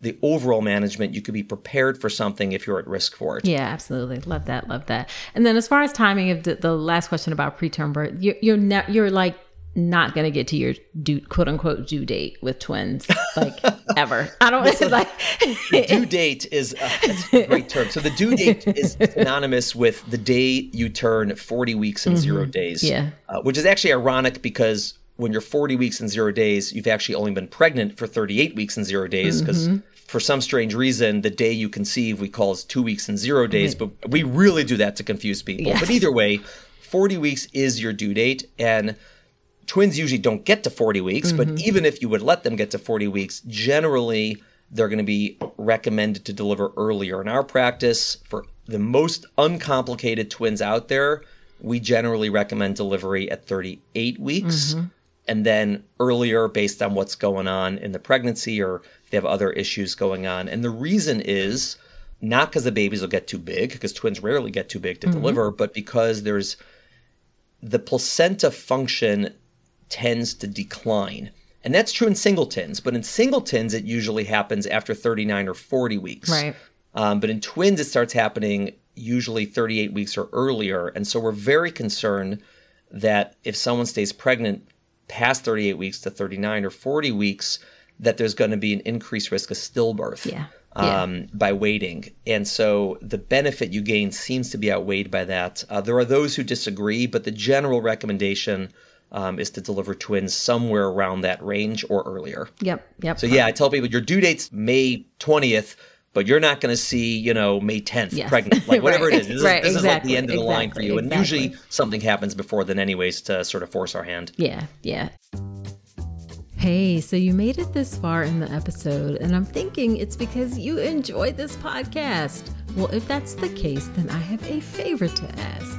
the overall management, you could be prepared for something if you're at risk for it. Yeah, absolutely. Love that. Love that. And then as far as timing of the, the last question about preterm birth, you're you're, ne- you're like not going to get to your due, quote unquote due date with twins like <laughs> ever. I don't <laughs> like due date is uh, a great term. So the due date is <laughs> synonymous with the day you turn 40 weeks and zero days. Yeah. Uh, which is actually ironic because when you're 40 weeks and zero days, you've actually only been pregnant for 38 weeks and zero days because mm-hmm. for some strange reason, the day you conceive we call is two weeks and zero days, but we really do that to confuse people. Yes. But either way, 40 weeks is your due date and twins usually don't get to 40 weeks, but mm-hmm. even if you would let them get to 40 weeks, generally they're going to be recommended to deliver earlier. In our practice, for the most uncomplicated twins out there, we generally recommend delivery at 38 weeks mm-hmm. And then earlier based on what's going on in the pregnancy or if they have other issues going on. And the reason is not because the babies will get too big, because twins rarely get too big to deliver, but because there's the placenta function tends to decline. And that's true in singletons, but in singletons, it usually happens after 39 or 40 weeks. Right. Um, but in twins, it starts happening usually 38 weeks or earlier. And so we're very concerned that if someone stays pregnant past 38 weeks to 39 or 40 weeks, that there's going to be an increased risk of stillbirth Yeah. Yeah. um, by waiting. And so the benefit you gain seems to be outweighed by that. Uh, there are those who disagree, but the general recommendation um, is to deliver twins somewhere around that range or earlier. Yep. Yep. So yeah, I tell people your due date's May 20th, but you're not going to see, you know, May 10th Yes. pregnant, like <laughs> whatever Right. it is. This, is- Right, this is like the end of the line for you. And exactly. usually something happens before then anyways to sort of force our hand. Yeah, yeah. Hey, so you made it this far in the episode, and I'm thinking it's because you enjoyed this podcast. Well, if that's the case, then I have a favor to ask.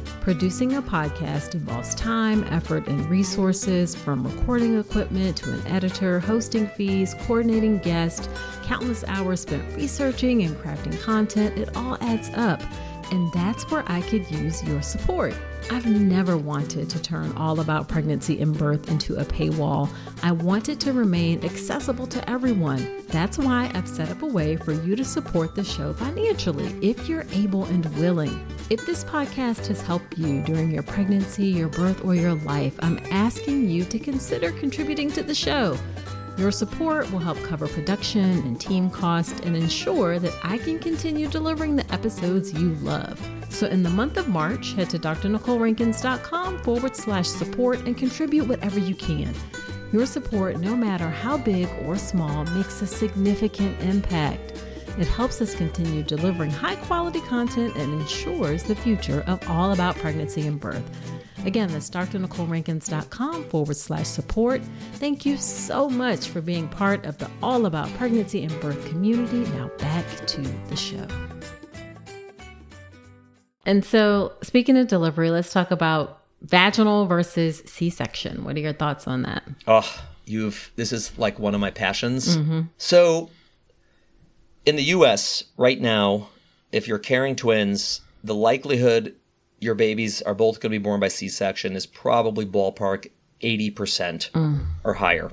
producing a podcast involves time, effort, and resources from recording equipment to an editor, hosting fees, coordinating guests, countless hours spent researching and crafting content. It all adds up. And that's where I could use your support. I've never wanted to turn all about pregnancy and birth into a paywall. I want it to remain accessible to everyone. That's why I've set up a way for you to support the show financially if you're able and willing. If this podcast has helped you during your pregnancy, your birth, or your life, I'm asking you to consider contributing to the show. Your support will help cover production and team costs and ensure that I can continue delivering the episodes you love. So, in the month of March, head to drnicolerankins.com forward slash support and contribute whatever you can. Your support, no matter how big or small, makes a significant impact. It helps us continue delivering high quality content and ensures the future of all about pregnancy and birth. Again, that's drnicolerankins.com forward slash support. Thank you so much for being part of the All About Pregnancy and Birth community. Now back to the show. And so, speaking of delivery, let's talk about vaginal versus C-section. What are your thoughts on that? Oh, you've this is like one of my passions. Mm-hmm. So, in the U.S. right now, if you're carrying twins, the likelihood your babies are both going to be born by C-section is probably ballpark 80% mm. or higher.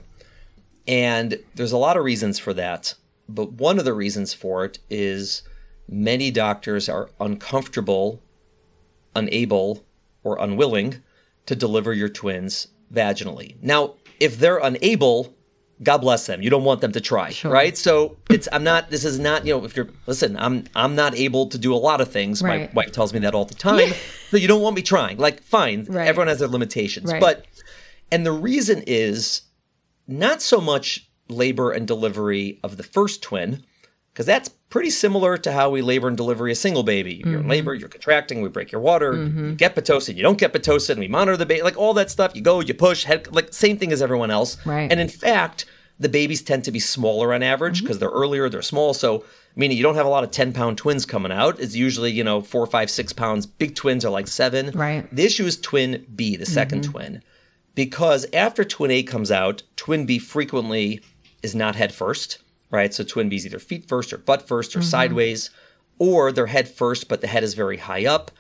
And there's a lot of reasons for that, but one of the reasons for it is many doctors are uncomfortable, unable, or unwilling to deliver your twins vaginally. Now, if they're unable, God bless them. You don't want them to try, right? So it's I'm not this is not, you know, if you're listen, I'm I'm not able to do a lot of things. Right. My wife tells me that all the time. <laughs> So you don't want me trying. Like fine, Right. everyone has their limitations. Right. But and the reason is not so much labor and delivery of the first twin, because that's pretty similar to how we labor and delivery a single baby. You're Mm-hmm. in labor, you're contracting, we break your water, you get pitocin, you don't get pitocin, we monitor the baby, like all that stuff. You go, you push, head, like same thing as everyone else. Right. And in fact, the babies tend to be smaller on average Mm-hmm. because they're earlier, they're small. So meaning you don't have a lot of 10 pound twins coming out. It's usually, you know, four, five, six pounds. Big twins are like seven. Right. The issue is twin B, the 2nd twin because after twin A comes out, twin B frequently is not head first, right? So twin B is either feet first or butt 1st or mm-hmm. sideways, or they're head first, but the head is very high up.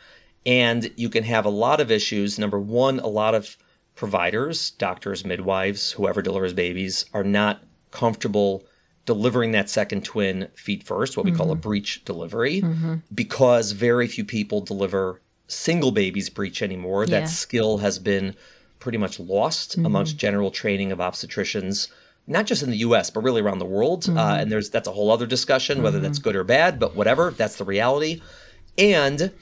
And you can have a lot of issues. Number one, a lot of providers, doctors, midwives, whoever delivers babies, are not comfortable delivering that second twin feet first, what we call a mm-hmm. breech delivery, mm-hmm. because very few people deliver single babies breech anymore. Yeah. That skill has been pretty much lost amongst general training of obstetricians, not just in the U.S. but really around the world. Uh, and there's that's a whole other discussion whether that's good or bad, but whatever, that's the reality. And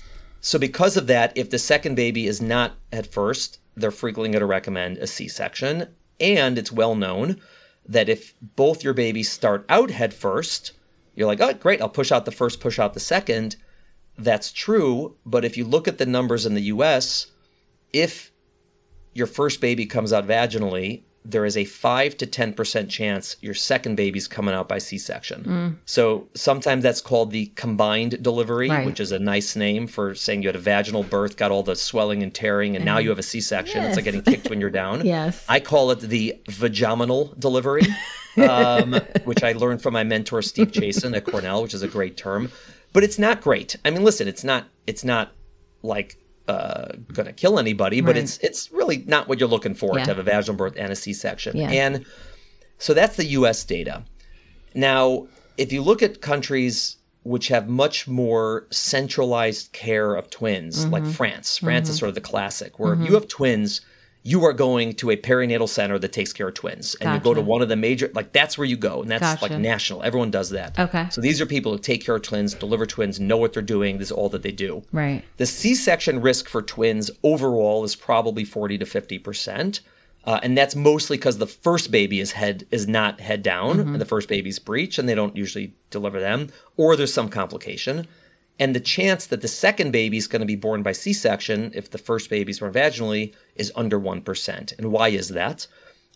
so because of that, if the second baby is not at first, they're frequently going to recommend a C-section. And it's well known that if both your babies start out head first, you're like, oh, great, I'll push out the first, push out the second. That's true. But if you look at the numbers in the US, if your first baby comes out vaginally, there is a 5 to 10% chance your second baby's coming out by C section. So sometimes that's called the combined delivery, Right. which is a nice name for saying you had a vaginal birth, got all the swelling and tearing, and now you have a C section. It's like getting kicked when you're down. <laughs> Yes. I call it the vaginal delivery, <laughs> um, which I learned from my mentor Steve Chasen at Cornell, which is a great term. But it's not great. I mean, listen, it's not it's not like uh, gonna kill anybody, but Right. it's it's really not what you're looking for Yeah. to have a vaginal birth and a C-section. Yeah. And so that's the U.S. data. Now, if you look at countries which have much more centralized care of twins, Mm-hmm. like France, France is sort of the classic, where if you have twins, you are going to a perinatal center that takes care of twins, and you go to one of the major, like that's where you go, and that's Gotcha. like national. Everyone does that. Okay. So these are people who take care of twins, deliver twins, know what they're doing. This is all that they do. Right. The C-section risk for twins overall is probably 40 to 50 percent, uh, and that's mostly because the first baby is head is not head down, and the first baby's breech, and they don't usually deliver them, or there's some complication. And the chance that the second baby is going to be born by C-section, if the first baby's born vaginally, is under one percent. And why is that?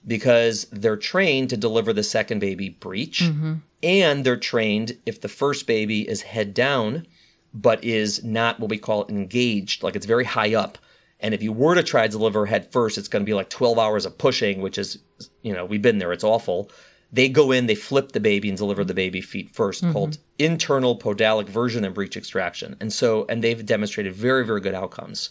Because they're trained to deliver the second baby breech, mm-hmm. and they're trained if the first baby is head down but is not what we call engaged, like it's very high up. And if you were to try to deliver head first, it's going to be like 12 hours of pushing, which is, you know, we've been there, it's awful. They go in, they flip the baby and deliver the baby feet 1st called internal podalic version and breech extraction. And so, and they've demonstrated very, very good outcomes.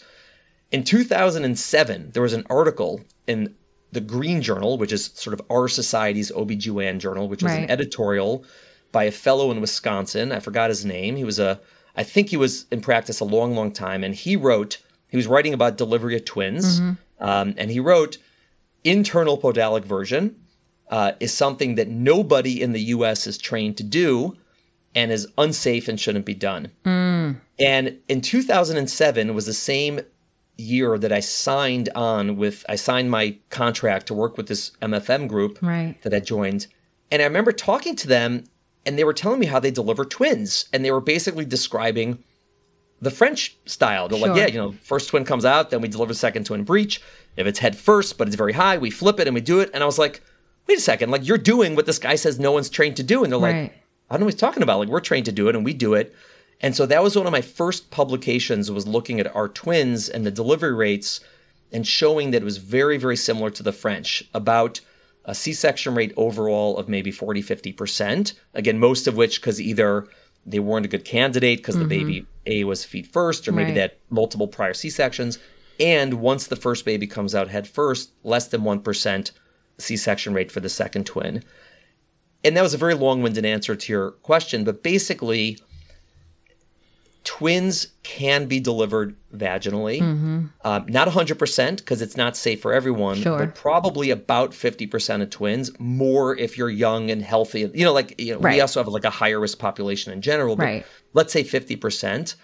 In 2007, there was an article in the Green Journal, which is sort of our society's OBGYN journal, which was Right. an editorial by a fellow in Wisconsin. I forgot his name. He was a, I think he was in practice a long, long time. And he wrote, he was writing about delivery of twins. Um, and he wrote, internal podalic version uh, is something that nobody in the US is trained to do and is unsafe and shouldn't be done. And in 2007 was the same year that I signed on with I signed my contract to work with this MFM group Right. that I joined. And I remember talking to them and they were telling me how they deliver twins and they were basically describing the French style. They're like, yeah, you know, first twin comes out, then we deliver second twin breech. If it's head first, but it's very high, we flip it and we do it. And I was like, wait a second, like you're doing what this guy says no one's trained to do. And they're Right. like, I don't know what he's talking about. Like we're trained to do it and we do it. And so that was one of my first publications was looking at our twins and the delivery rates and showing that it was very, very similar to the French, about a C-section rate overall of maybe 40, 50%. Again, most of which because either they weren't a good candidate because mm-hmm. the baby A was feet first, or maybe right. they had multiple prior C-sections. And once the first baby comes out head first, less than 1% C-section rate for the second twin. And that was a very long-winded answer to your question, but basically twins can be delivered vaginally. Mm-hmm. Um, not 100% because it's not safe for everyone, sure. but probably about 50% of twins, more if you're young and healthy. You know, like, you know, right. we also have like a higher risk population in general, but right. let's say 50%.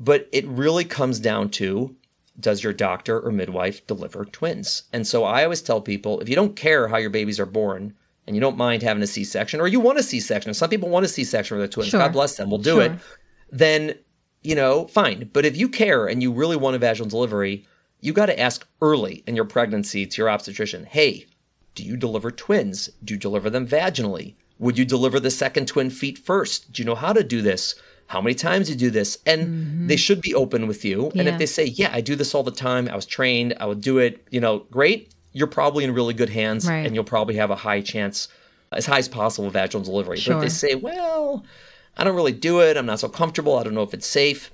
But it really comes down to does your doctor or midwife deliver twins? And so I always tell people if you don't care how your babies are born, and you don't mind having a C-section, or you want a C-section. Some people want a C-section with their twins. Sure. God bless them. We'll do sure. it. Then you know, fine. But if you care and you really want a vaginal delivery, you got to ask early in your pregnancy to your obstetrician, hey, do you deliver twins? Do you deliver them vaginally? Would you deliver the second twin feet first? Do you know how to do this? How many times you do this? And mm-hmm. they should be open with you. Yeah. And if they say, yeah, I do this all the time, I was trained, I would do it, you know, great, you're probably in really good hands right. and you'll probably have a high chance, as high as possible, of vaginal delivery. Sure. But if they say, well, I don't really do it. I'm not so comfortable. I don't know if it's safe.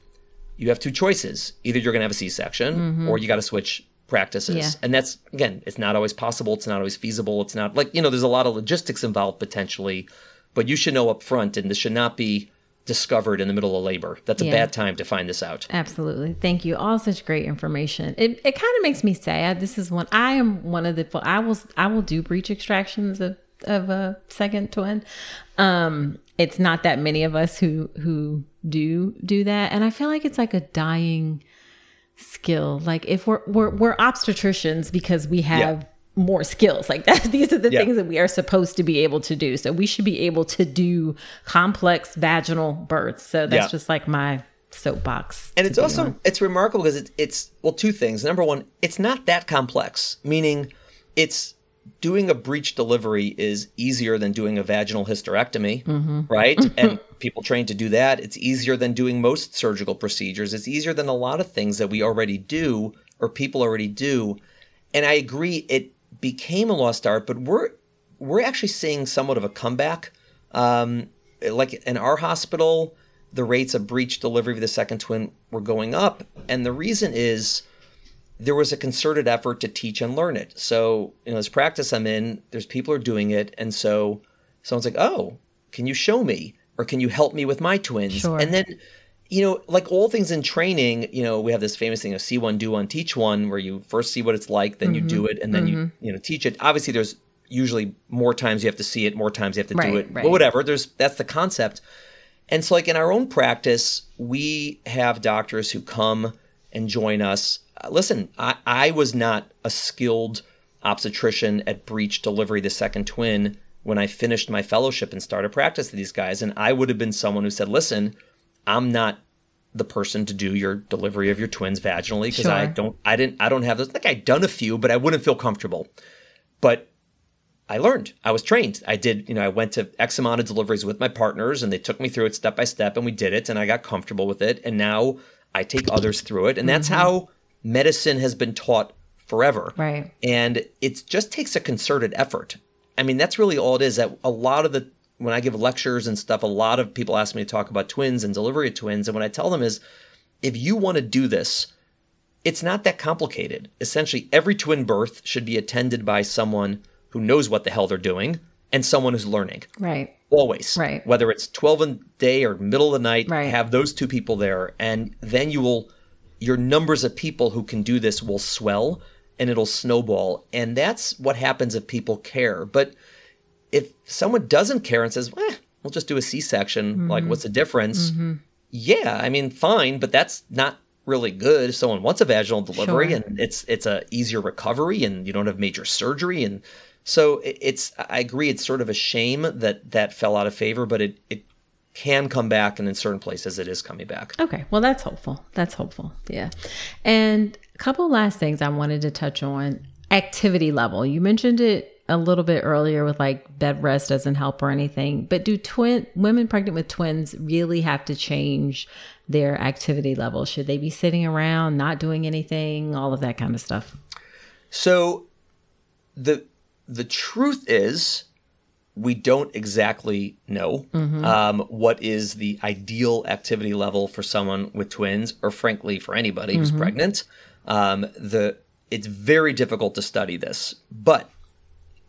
You have two choices. Either you're going to have a C section mm-hmm. or you got to switch practices. Yeah. And that's, again, it's not always possible. It's not always feasible. It's not like, you know, there's a lot of logistics involved potentially, but you should know up front and this should not be discovered in the middle of labor. That's a yeah. bad time to find this out. Absolutely. Thank you. All such great information. It, it kind of makes me sad. This is one I am one of the I will I will do breech extractions of of a second twin. Um it's not that many of us who who do do that and i feel like it's like a dying skill like if we're we're, we're obstetricians because we have yeah. More skills like <laughs> that these are the yeah. things that we are supposed to be able to do so we should be able to do complex vaginal births so that's yeah. just like my soapbox and it's also on. it's remarkable because it's it's well two things number one it's not that complex meaning it's doing a breech delivery is easier than doing a vaginal hysterectomy, mm-hmm. right? <laughs> and people trained to do that. It's easier than doing most surgical procedures. It's easier than a lot of things that we already do or people already do. And I agree, it became a lost art, but we're we're actually seeing somewhat of a comeback. Um, like in our hospital, the rates of breech delivery of the second twin were going up, and the reason is there was a concerted effort to teach and learn it. So, you know, this practice I'm in, there's people are doing it. And so someone's like, oh, can you show me? Or can you help me with my twins? Sure. And then, you know, like all things in training, you know, we have this famous thing of see one, do one, teach one, where you first see what it's like, then mm-hmm. you do it, and then mm-hmm. you, you know, teach it. Obviously, there's usually more times you have to see it, more times you have to right, do it. Right. But whatever, there's that's the concept. And so, like in our own practice, we have doctors who come and join us listen, I, I was not a skilled obstetrician at breech delivery, the second twin, when I finished my fellowship and started practice with these guys. And I would have been someone who said, listen, I'm not the person to do your delivery of your twins vaginally because sure. I don't I didn't I don't have those like I'd done a few, but I wouldn't feel comfortable. But I learned. I was trained. I did, you know, I went to X amount of deliveries with my partners and they took me through it step by step and we did it and I got comfortable with it. And now I take others through it. And that's mm-hmm. how medicine has been taught forever. Right. And it just takes a concerted effort. I mean, that's really all it is. That a lot of the when I give lectures and stuff, a lot of people ask me to talk about twins and delivery of twins. And what I tell them is if you want to do this, it's not that complicated. Essentially, every twin birth should be attended by someone who knows what the hell they're doing and someone who's learning. Right. Always. Right. Whether it's 12 a day or middle of the night, right. have those two people there. And then you will your numbers of people who can do this will swell and it'll snowball. And that's what happens if people care. But if someone doesn't care and says, eh, we'll just do a C section, mm-hmm. like what's the difference? Mm-hmm. Yeah, I mean, fine, but that's not really good if someone wants a vaginal delivery sure. and it's it's a easier recovery and you don't have major surgery and so it's I agree it's sort of a shame that that fell out of favor but it it can come back and in certain places it is coming back. Okay. Well, that's hopeful. That's hopeful. Yeah. And a couple last things I wanted to touch on activity level. You mentioned it a little bit earlier with like bed rest doesn't help or anything, but do twin women pregnant with twins really have to change their activity level? Should they be sitting around, not doing anything, all of that kind of stuff? So the the truth is we don't exactly know Mm-hmm. um, what is the ideal activity level for someone with twins, or frankly for anybody who's Mm-hmm. pregnant. Um, the it's very difficult to study this, but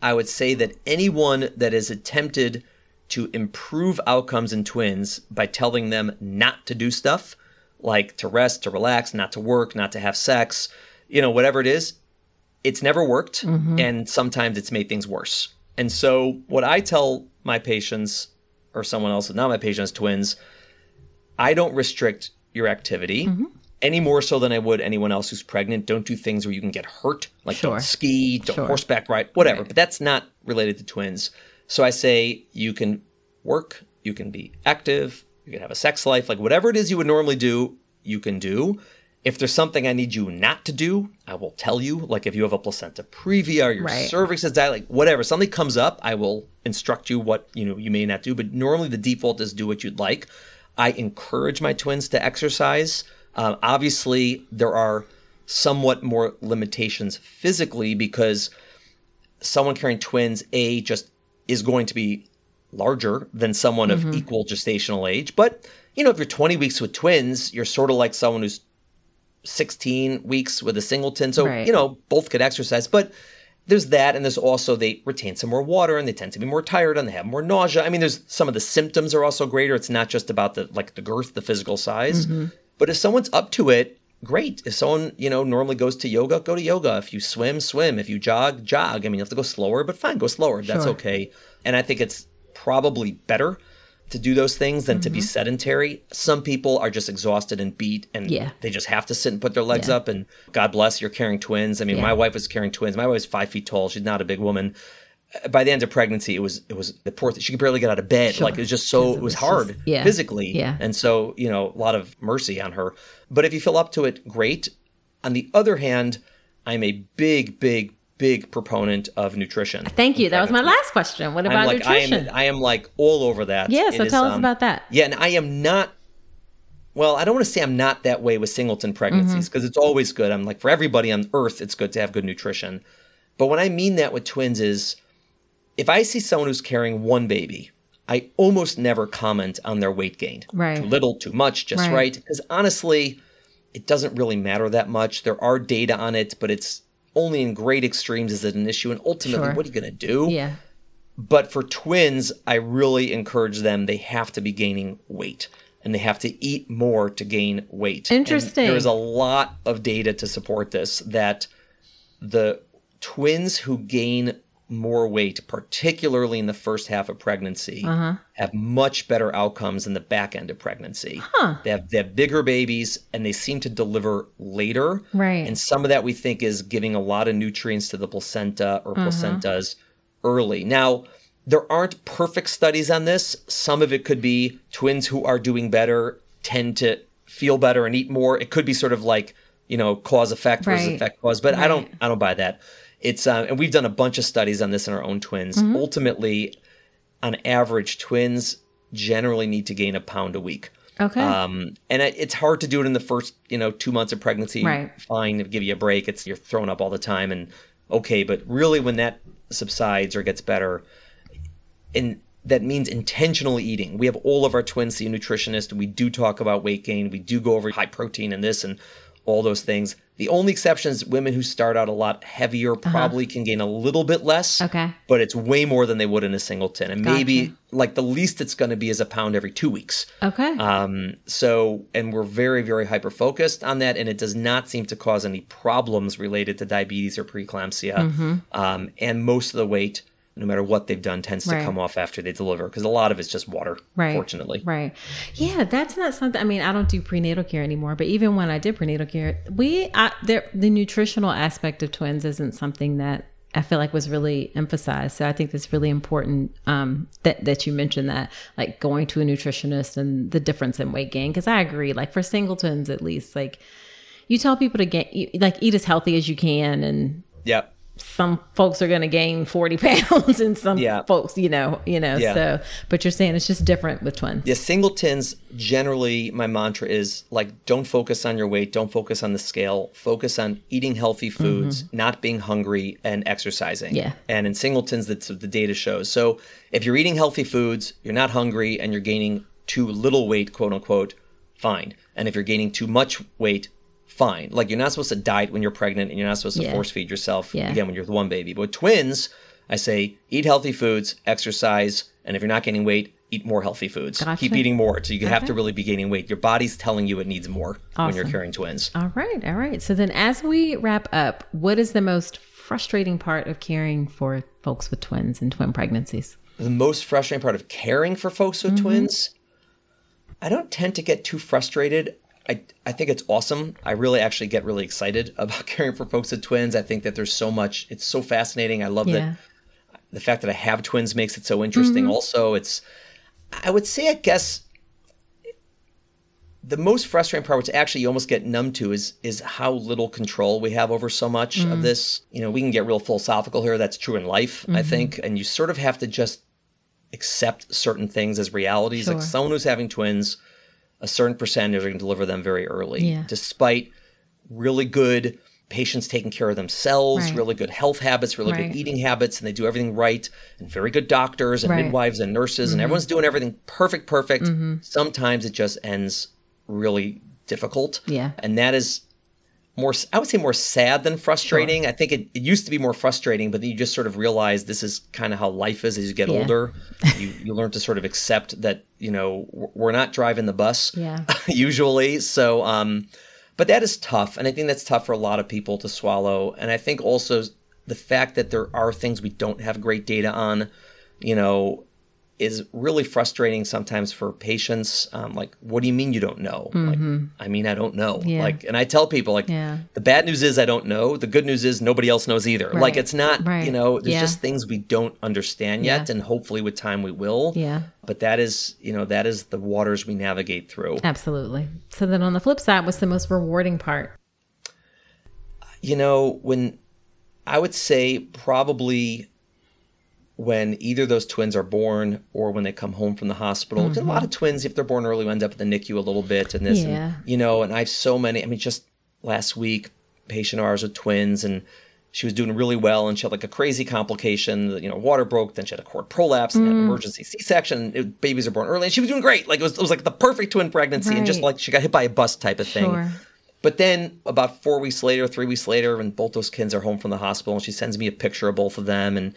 I would say that anyone that has attempted to improve outcomes in twins by telling them not to do stuff, like to rest, to relax, not to work, not to have sex, you know, whatever it is, it's never worked mm-hmm. and sometimes it's made things worse. And so what I tell my patients or someone else, not my patients, twins, I don't restrict your activity mm-hmm. Any more so than I would anyone else who's pregnant. Don't do things where you can get hurt, like Sure. don't ski, don't Sure. horseback ride, whatever. Right. But that's not related to twins. So I say you can work, you can be active, you can have a sex life, like whatever it is you would normally do, you can do. If there's something I need you not to do, I will tell you. Like if you have a placenta previa or your Right. cervix is dilated, like whatever, something comes up, I will instruct you what you know you may not do. But normally the default is do what you'd like. I encourage my twins to exercise. Um, obviously, there are somewhat more limitations physically because someone carrying twins, A, just is going to be larger than someone of equal gestational age. But, you know, if you're 20 weeks with twins, you're sort of like someone who's 16 weeks with a singleton. So, Right. you know, both could exercise. But there's that. And there's also they retain some more water and they tend to be more tired and they have more nausea. I mean, there's some of the symptoms are also greater. It's not just about the like the girth, the physical size. But if someone's up to it, great. If someone, you know, normally goes to yoga, go to yoga. If you swim, swim. If you jog, jog. I mean, you have to go slower, but fine, go slower. That's okay. And I think it's probably better to do those things than to be mm-hmm. sedentary. Some people are just exhausted and beat and Yeah. they just have to sit and put their legs Yeah. up and God bless you're carrying twins. I mean, Yeah. my wife was carrying twins. My wife's five feet tall. She's not a big woman. By the end of pregnancy, it was it was the poor. She could barely get out of bed. Sure. Like it was just so it it was hard just- yeah. physically. Yeah. And so you know a lot of mercy on her. But if you feel up to it, great. On the other hand, I'm a big, big, big proponent of nutrition. Thank you. That was my last question. What about like I nutrition? am I am like all over that. yeah, It so is, tell us um, about that. Yeah, and I am not. Well, I don't want to say I'm not that way with singleton pregnancies because it's always good. I'm like for everybody on Earth, it's good to have good nutrition. But what I mean that with twins is, if I see someone who's carrying one baby, I almost never comment on their weight gain. Right. Too little, too much, just Right. right. Because honestly, it doesn't really matter that much. There are data on it, but it's only in great extremes is it an issue. And ultimately, Sure. what are you going to do? Yeah. But for twins, I really encourage them, they have to be gaining weight and they have to eat more to gain weight. And Interesting. there's a lot of data to support this that the twins who gain more weight, particularly in the first half of pregnancy, Uh-huh. have much better outcomes in the back end of pregnancy. They have they have bigger babies and they seem to deliver later. Right. And some of that we think is giving a lot of nutrients to the placenta or Uh-huh. placentas early. Now, there aren't perfect studies on this. Some of it could be twins who are doing better tend to feel better and eat more. It could be sort of like, you know, cause effect versus Right. effect cause, but I don't I don't buy that. It's uh, and we've done a bunch of studies on this in our own twins. Mm-hmm. Ultimately, on average, twins generally need to gain a pound a week. Okay. Um, and it, it's hard to do it in the first, you know, two months of pregnancy. Right. Fine, give you a break. It's you're thrown up all the time, and okay. But really, when that subsides or gets better, and that means intentionally eating. We have all of our twins see a nutritionist. We do talk about weight gain. We do go over high protein and this and all those things. The only exception is women who start out a lot heavier probably can gain a little bit less. Uh-huh. Okay. But it's way more than they would in a singleton. And maybe like the least it's going to be is a pound every two weeks. okay. Um, so, and we're very, very hyper focused on that, and it does not seem to cause any problems related to diabetes or preeclampsia. Mm-hmm. Um, and most of the weight, no matter what they've done, tends Right. to come off after they deliver because a lot of it's just water, Right. fortunately. Right. Yeah, that's not something. I mean, I don't do prenatal care anymore, but even when I did prenatal care, we I, there the nutritional aspect of twins isn't something that I feel like was really emphasized. So I think it's really important um, that that you mentioned that, like going to a nutritionist and the difference in weight gain. Because I agree, like for singletons at least, like you tell people to get like eat as healthy as you can and Yep. Some folks are going to gain 40 <laughs> pounds and some Yeah. folks, you know, you know, Yeah. so, but you're saying it's just different with twins. Yeah, singletons generally my mantra is like don't focus on your weight, don't focus on the scale, focus on eating healthy foods, not being hungry and exercising. Mm-hmm. Yeah. And in singletons that's what the data shows. So if you're eating healthy foods, you're not hungry and you're gaining too little weight, quote unquote, fine. And if you're gaining too much weight, fine. Like you're not supposed to diet when you're pregnant and you're not supposed to Yeah. force feed yourself Yeah. again when you're the one baby. But with twins, I say eat healthy foods, exercise, and if you're not gaining weight, eat more healthy foods. Gotcha. Keep eating more. So you have to really be gaining weight. Your body's telling you it needs more when you're carrying twins. All right. All right. So then as we wrap up, what is the most frustrating part of caring for folks with twins and twin pregnancies? The most frustrating part of caring for folks with mm-hmm. twins, I don't tend to get too frustrated. I, I think it's awesome. I really actually get really excited <laughs> about caring for folks with twins. I think that there's so much, it's so fascinating. I love Yeah. that the fact that I have twins makes it so interesting. Mm-hmm. Also, it's I would say I guess the most frustrating part, which actually you almost get numb to, is is how little control we have over so much of mm-hmm. this. You know, we can get real philosophical here. That's true in life, I mm-hmm. think, and you sort of have to just accept certain things as realities. Sure. Like someone who's having twins, a certain percentage are going to deliver them very early, Yeah. despite really good patients taking care of themselves, Right. really good health habits, really Right. good eating habits, and they do everything right, and very good doctors and Right. Mm-hmm. midwives and nurses, and everyone's doing everything perfect, perfect. Sometimes it just ends really difficult. Yeah. And that is more, I would say more sad than frustrating. I think it, it used to be more frustrating, but then you just sort of realize this is kind of how life is as you get Yeah. older. <laughs> you, you learn to sort of accept that, you know, we're not driving the bus Yeah. <laughs> usually. So, um, but that is tough. And I think that's tough for a lot of people to swallow. And I think also the fact that there are things we don't have great data on, you know, is really frustrating sometimes for patients. Um, like, what do you mean you don't know? Like, I mean, I don't know. Mm-hmm. Yeah. Like, and I tell people, like, Yeah. the bad news is I don't know. The good news is nobody else knows either. Like, it's not, Right. you know, there's Yeah. just things we don't understand yet. And hopefully with time we will. Yeah. But that is, you know, that is the waters we navigate through. Absolutely. So then on the flip side, what's the most rewarding part? You know, when I would say probably when either those twins are born or when they come home from the hospital. A lot of twins, if they're born early, end up in the NICU a little bit and this, Mm-hmm. Yeah. and, you know, and I have so many. I mean, just last week, patient ours with twins and she was doing really well and she had like a crazy complication. You know, water broke, then she had a cord prolapse and had Mm. an emergency C-section. It, babies are born early and she was doing great. Like it was, it was like the perfect twin pregnancy and just like she got hit by a bus type of thing. Sure. But then about four weeks later, three weeks later, when both those kids are home from the hospital, and she sends me a picture of both of them, and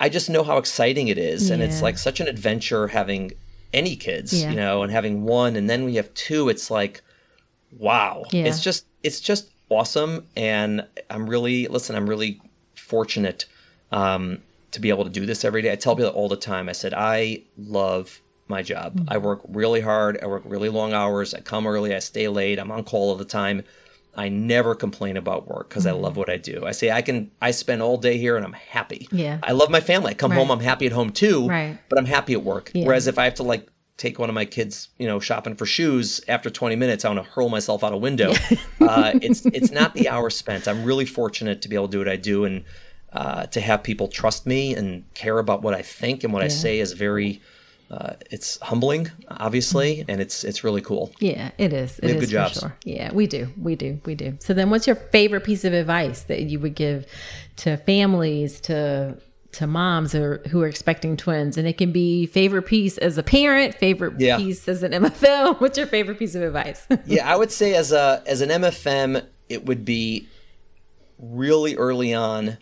I just know how exciting it is, and it's like such an adventure having any kids, Yeah. you know, and having one, and then we have two. It's like, wow, Yeah. it's just it's just awesome, and I'm really listen. I'm really fortunate um, to be able to do this every day. I tell people all the time. I said I love my job. Mm. I work really hard. I work really long hours. I come early. I stay late. I'm on call all the time. I never complain about work because I Mm. love what I do. I say I can. I spend all day here and I'm happy. Yeah. I love my family. I come Right. home. I'm happy at home too. Right. But I'm happy at work. Yeah. Whereas if I have to like take one of my kids, you know, shopping for shoes after 20 minutes, I want to hurl myself out a window. <laughs> uh, it's it's not the hour spent. I'm really fortunate to be able to do what I do and uh, to have people trust me and care about what I think and what I say is very. Uh, it's humbling, obviously, and it's it's really cool. Yeah, it is. It have is good for jobs. sure. Yeah, we do. We do. We do. So then what's your favorite piece of advice that you would give to families, to to moms or who are expecting twins? And it can be favorite piece as a parent, favorite Yeah. piece as an MFM. <laughs> What's your favorite piece of advice? <laughs> yeah, I would say as a as an MFM, it would be really early on.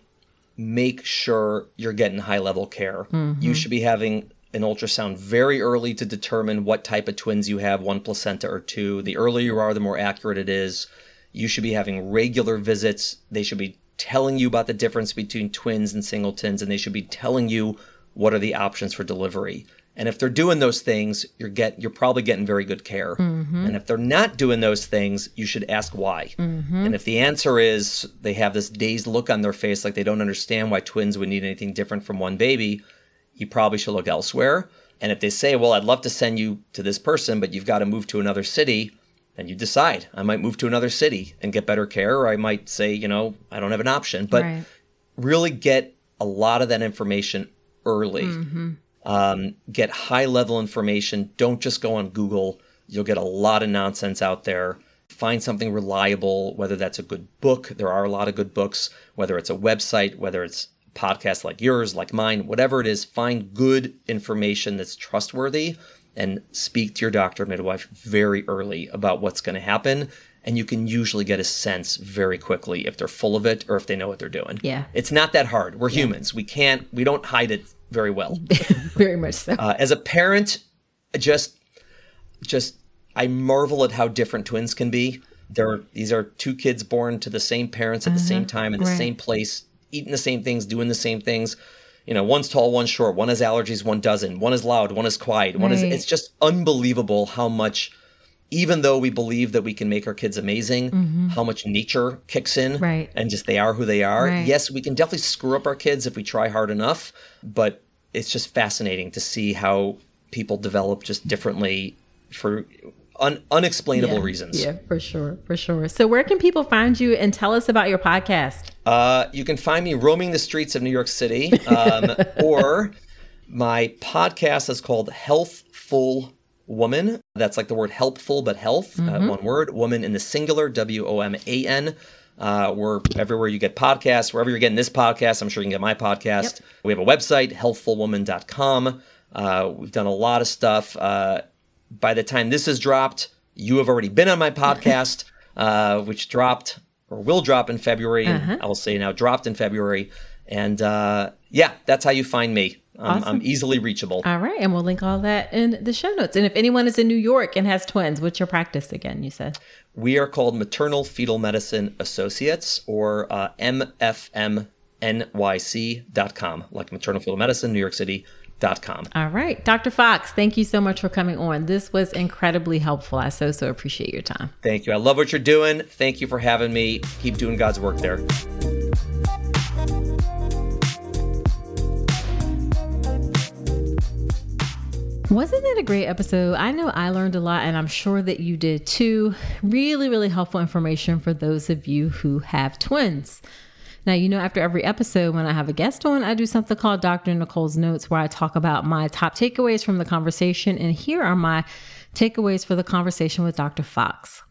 Make sure you're getting high level care. You should be having an ultrasound very early to determine what type of twins you have, one placenta or two. The earlier you are, the more accurate it is. You should be having regular visits. They should be telling you about the difference between twins and singletons, and they should be telling you what are the options for delivery. And if they're doing those things, you're get you're probably getting very good care. Mm-hmm. And if they're not doing those things, you should ask why. Mm-hmm. And if the answer is they have this dazed look on their face, like they don't understand why twins would need anything different from one baby, you probably should look elsewhere. And if they say, well, I'd love to send you to this person, but you've got to move to another city, then you decide. I might move to another city and get better care, or I might say, you know, I don't have an option. But Right. really get a lot of that information early. Mm-hmm. Um, get high level information. Don't just go on Google. You'll get a lot of nonsense out there. Find something reliable, whether that's a good book. There are a lot of good books, whether it's a website, whether it's a podcast like yours, like mine, whatever it is, find good information that's trustworthy and speak to your doctor, midwife very early about what's going to happen. And you can usually get a sense very quickly if they're full of it or if they know what they're doing. Yeah. It's not that hard. We're humans. We can't, we don't hide it very well. <laughs> Very much so. Uh, as a parent, just, just, I marvel at how different twins can be. There, these are two kids born to the same parents at the same time in the right. same place, eating the same things, doing the same things. You know, one's tall, one's short. One has allergies, one doesn't. One is loud, one is quiet. One is. It's just unbelievable how much. Even though we believe that we can make our kids amazing, how much nature kicks in, Mm-hmm. Right. and just they are who they are. Right. Yes, we can definitely screw up our kids if we try hard enough, but it's just fascinating to see how people develop just differently for un- unexplainable yeah. reasons. Yeah, for sure, for sure. So, where can people find you and tell us about your podcast? Uh, you can find me roaming the streets of New York City, um, <laughs> or my podcast is called Healthful Woman. That's like the word helpful, but health, uh, one word. Woman in the singular, W O M A N. Uh, we're everywhere you get podcasts, wherever you're getting this podcast, I'm sure you can get my podcast. We have a website, healthfulwoman.com. Uh, we've done a lot of stuff. Uh, by the time this is dropped, you have already been on my <laughs> podcast, uh, which dropped or will drop in February. I will say now dropped in February. And uh, yeah, that's how you find me. Um, I'm easily reachable. All right, and we'll link all that in the show notes. And if anyone is in New York and has twins, what's your practice again? You said. We are called Maternal Fetal Medicine Associates or uh, MFMNYC.com, like Maternal Fetal Medicine, New York City.com. All right, Dr. Fox, thank you so much for coming on. This was incredibly helpful. I so so appreciate your time. Thank you. I love what you're doing. Thank you for having me. Keep doing God's work there. Wasn't it a great episode? I know I learned a lot, and I'm sure that you did too. Really, really helpful information for those of you who have twins. Now, you know, after every episode, when I have a guest on, I do something called Dr. Nicole's Notes, where I talk about my top takeaways from the conversation. And here are my takeaways for the conversation with Dr. Fox.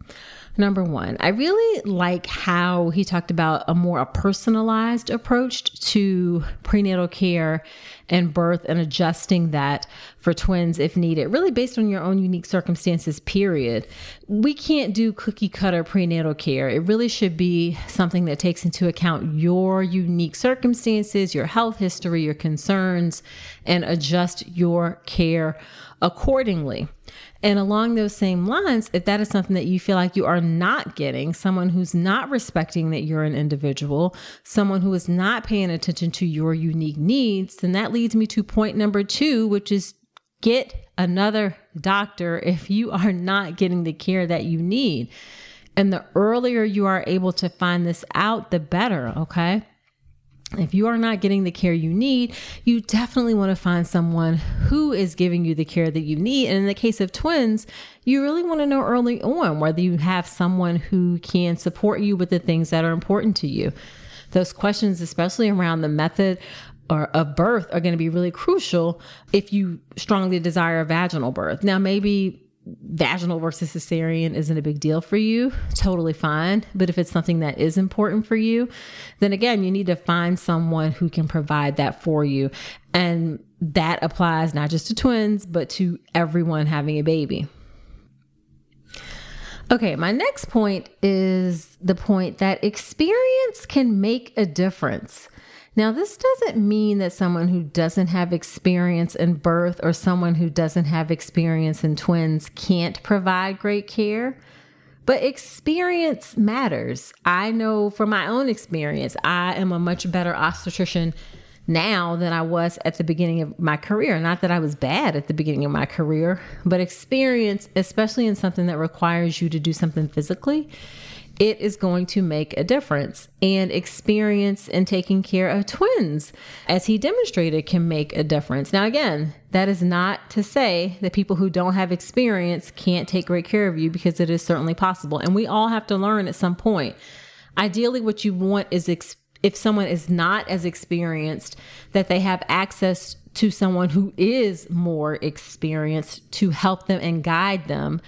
Number one, I really like how he talked about a more personalized approach to prenatal care and birth and adjusting that for twins if needed, really based on your own unique circumstances, period. We can't do cookie cutter prenatal care. It really should be something that takes into account your unique circumstances, your health history, your concerns, and adjust your care accordingly. And along those same lines, if that is something that you feel like you are not getting, someone who's not respecting that you're an individual, someone who is not paying attention to your unique needs, then that leads me to point number two, which is get another doctor if you are not getting the care that you need. And the earlier you are able to find this out, the better, okay? If you are not getting the care you need, you definitely want to find someone who is giving you the care that you need. And in the case of twins, you really want to know early on whether you have someone who can support you with the things that are important to you. Those questions, especially around the method or of birth, are going to be really crucial if you strongly desire a vaginal birth. Now, maybe vaginal versus cesarean isn't a big deal for you, totally fine. But if it's something that is important for you, then again, you need to find someone who can provide that for you. And that applies not just to twins, but to everyone having a baby. Okay, my next point is the point that experience can make a difference. Now, this doesn't mean that someone who doesn't have experience in birth or someone who doesn't have experience in twins can't provide great care, but experience matters. I know from my own experience, I am a much better obstetrician now than I was at the beginning of my career. Not that I was bad at the beginning of my career, but experience, especially in something that requires you to do something physically, it is going to make a difference. And experience in taking care of twins, as he demonstrated, can make a difference. Now, again, that is not to say that people who don't have experience can't take great care of you because it is certainly possible. And we all have to learn at some point. Ideally, what you want is ex- if someone is not as experienced, that they have access to someone who is more experienced to help them and guide them.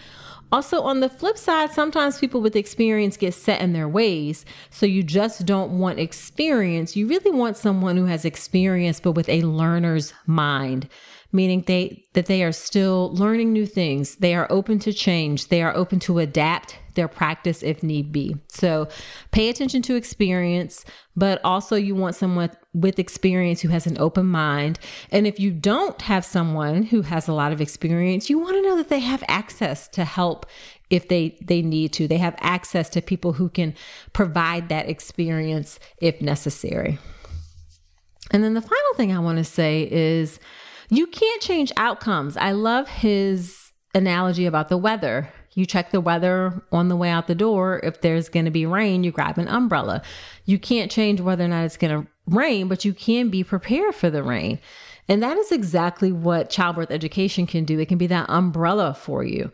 Also, on the flip side, sometimes people with experience get set in their ways. So you just don't want experience. You really want someone who has experience, but with a learner's mind meaning they that they are still learning new things they are open to change they are open to adapt their practice if need be so pay attention to experience but also you want someone with experience who has an open mind and if you don't have someone who has a lot of experience you want to know that they have access to help if they they need to they have access to people who can provide that experience if necessary and then the final thing i want to say is you can't change outcomes. I love his analogy about the weather. You check the weather on the way out the door. If there's going to be rain, you grab an umbrella. You can't change whether or not it's going to rain, but you can be prepared for the rain. And that is exactly what childbirth education can do. It can be that umbrella for you.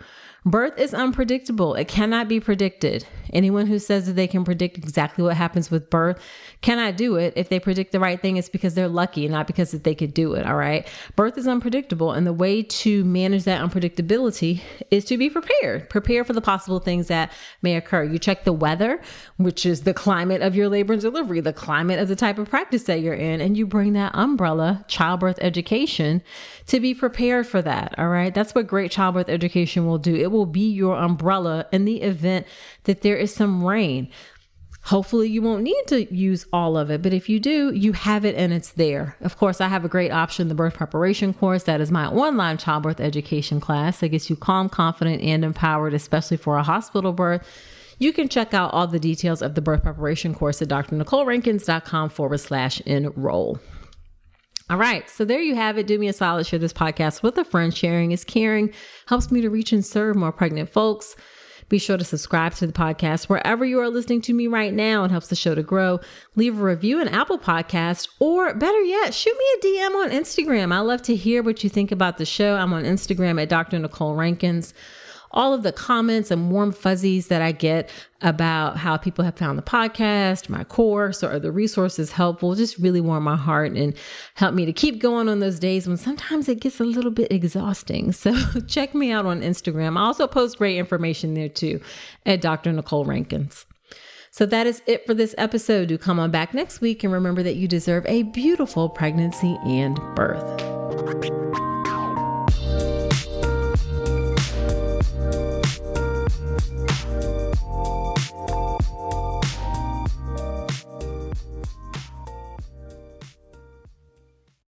Birth is unpredictable. It cannot be predicted. Anyone who says that they can predict exactly what happens with birth cannot do it. If they predict the right thing, it's because they're lucky, not because that they could do it. All right. Birth is unpredictable. And the way to manage that unpredictability is to be prepared. Prepare for the possible things that may occur. You check the weather, which is the climate of your labor and delivery, the climate of the type of practice that you're in, and you bring that umbrella, childbirth education, to be prepared for that. All right. That's what great childbirth education will do. It will be your umbrella in the event that there is some rain. Hopefully, you won't need to use all of it, but if you do, you have it and it's there. Of course, I have a great option the birth preparation course. That is my online childbirth education class that gets you calm, confident, and empowered, especially for a hospital birth. You can check out all the details of the birth preparation course at drnicolerankins.com forward slash enroll. All right. So there you have it. Do me a solid. Share this podcast with a friend. Sharing is caring. Helps me to reach and serve more pregnant folks. Be sure to subscribe to the podcast wherever you are listening to me right now. It helps the show to grow. Leave a review in Apple Podcast, or better yet, shoot me a DM on Instagram. I love to hear what you think about the show. I'm on Instagram at Dr. Nicole Rankins all of the comments and warm fuzzies that I get about how people have found the podcast, my course, or the resources helpful just really warm my heart and help me to keep going on those days when sometimes it gets a little bit exhausting. So <laughs> check me out on Instagram. I also post great information there too at Dr. Nicole Rankins. So that is it for this episode. Do come on back next week and remember that you deserve a beautiful pregnancy and birth.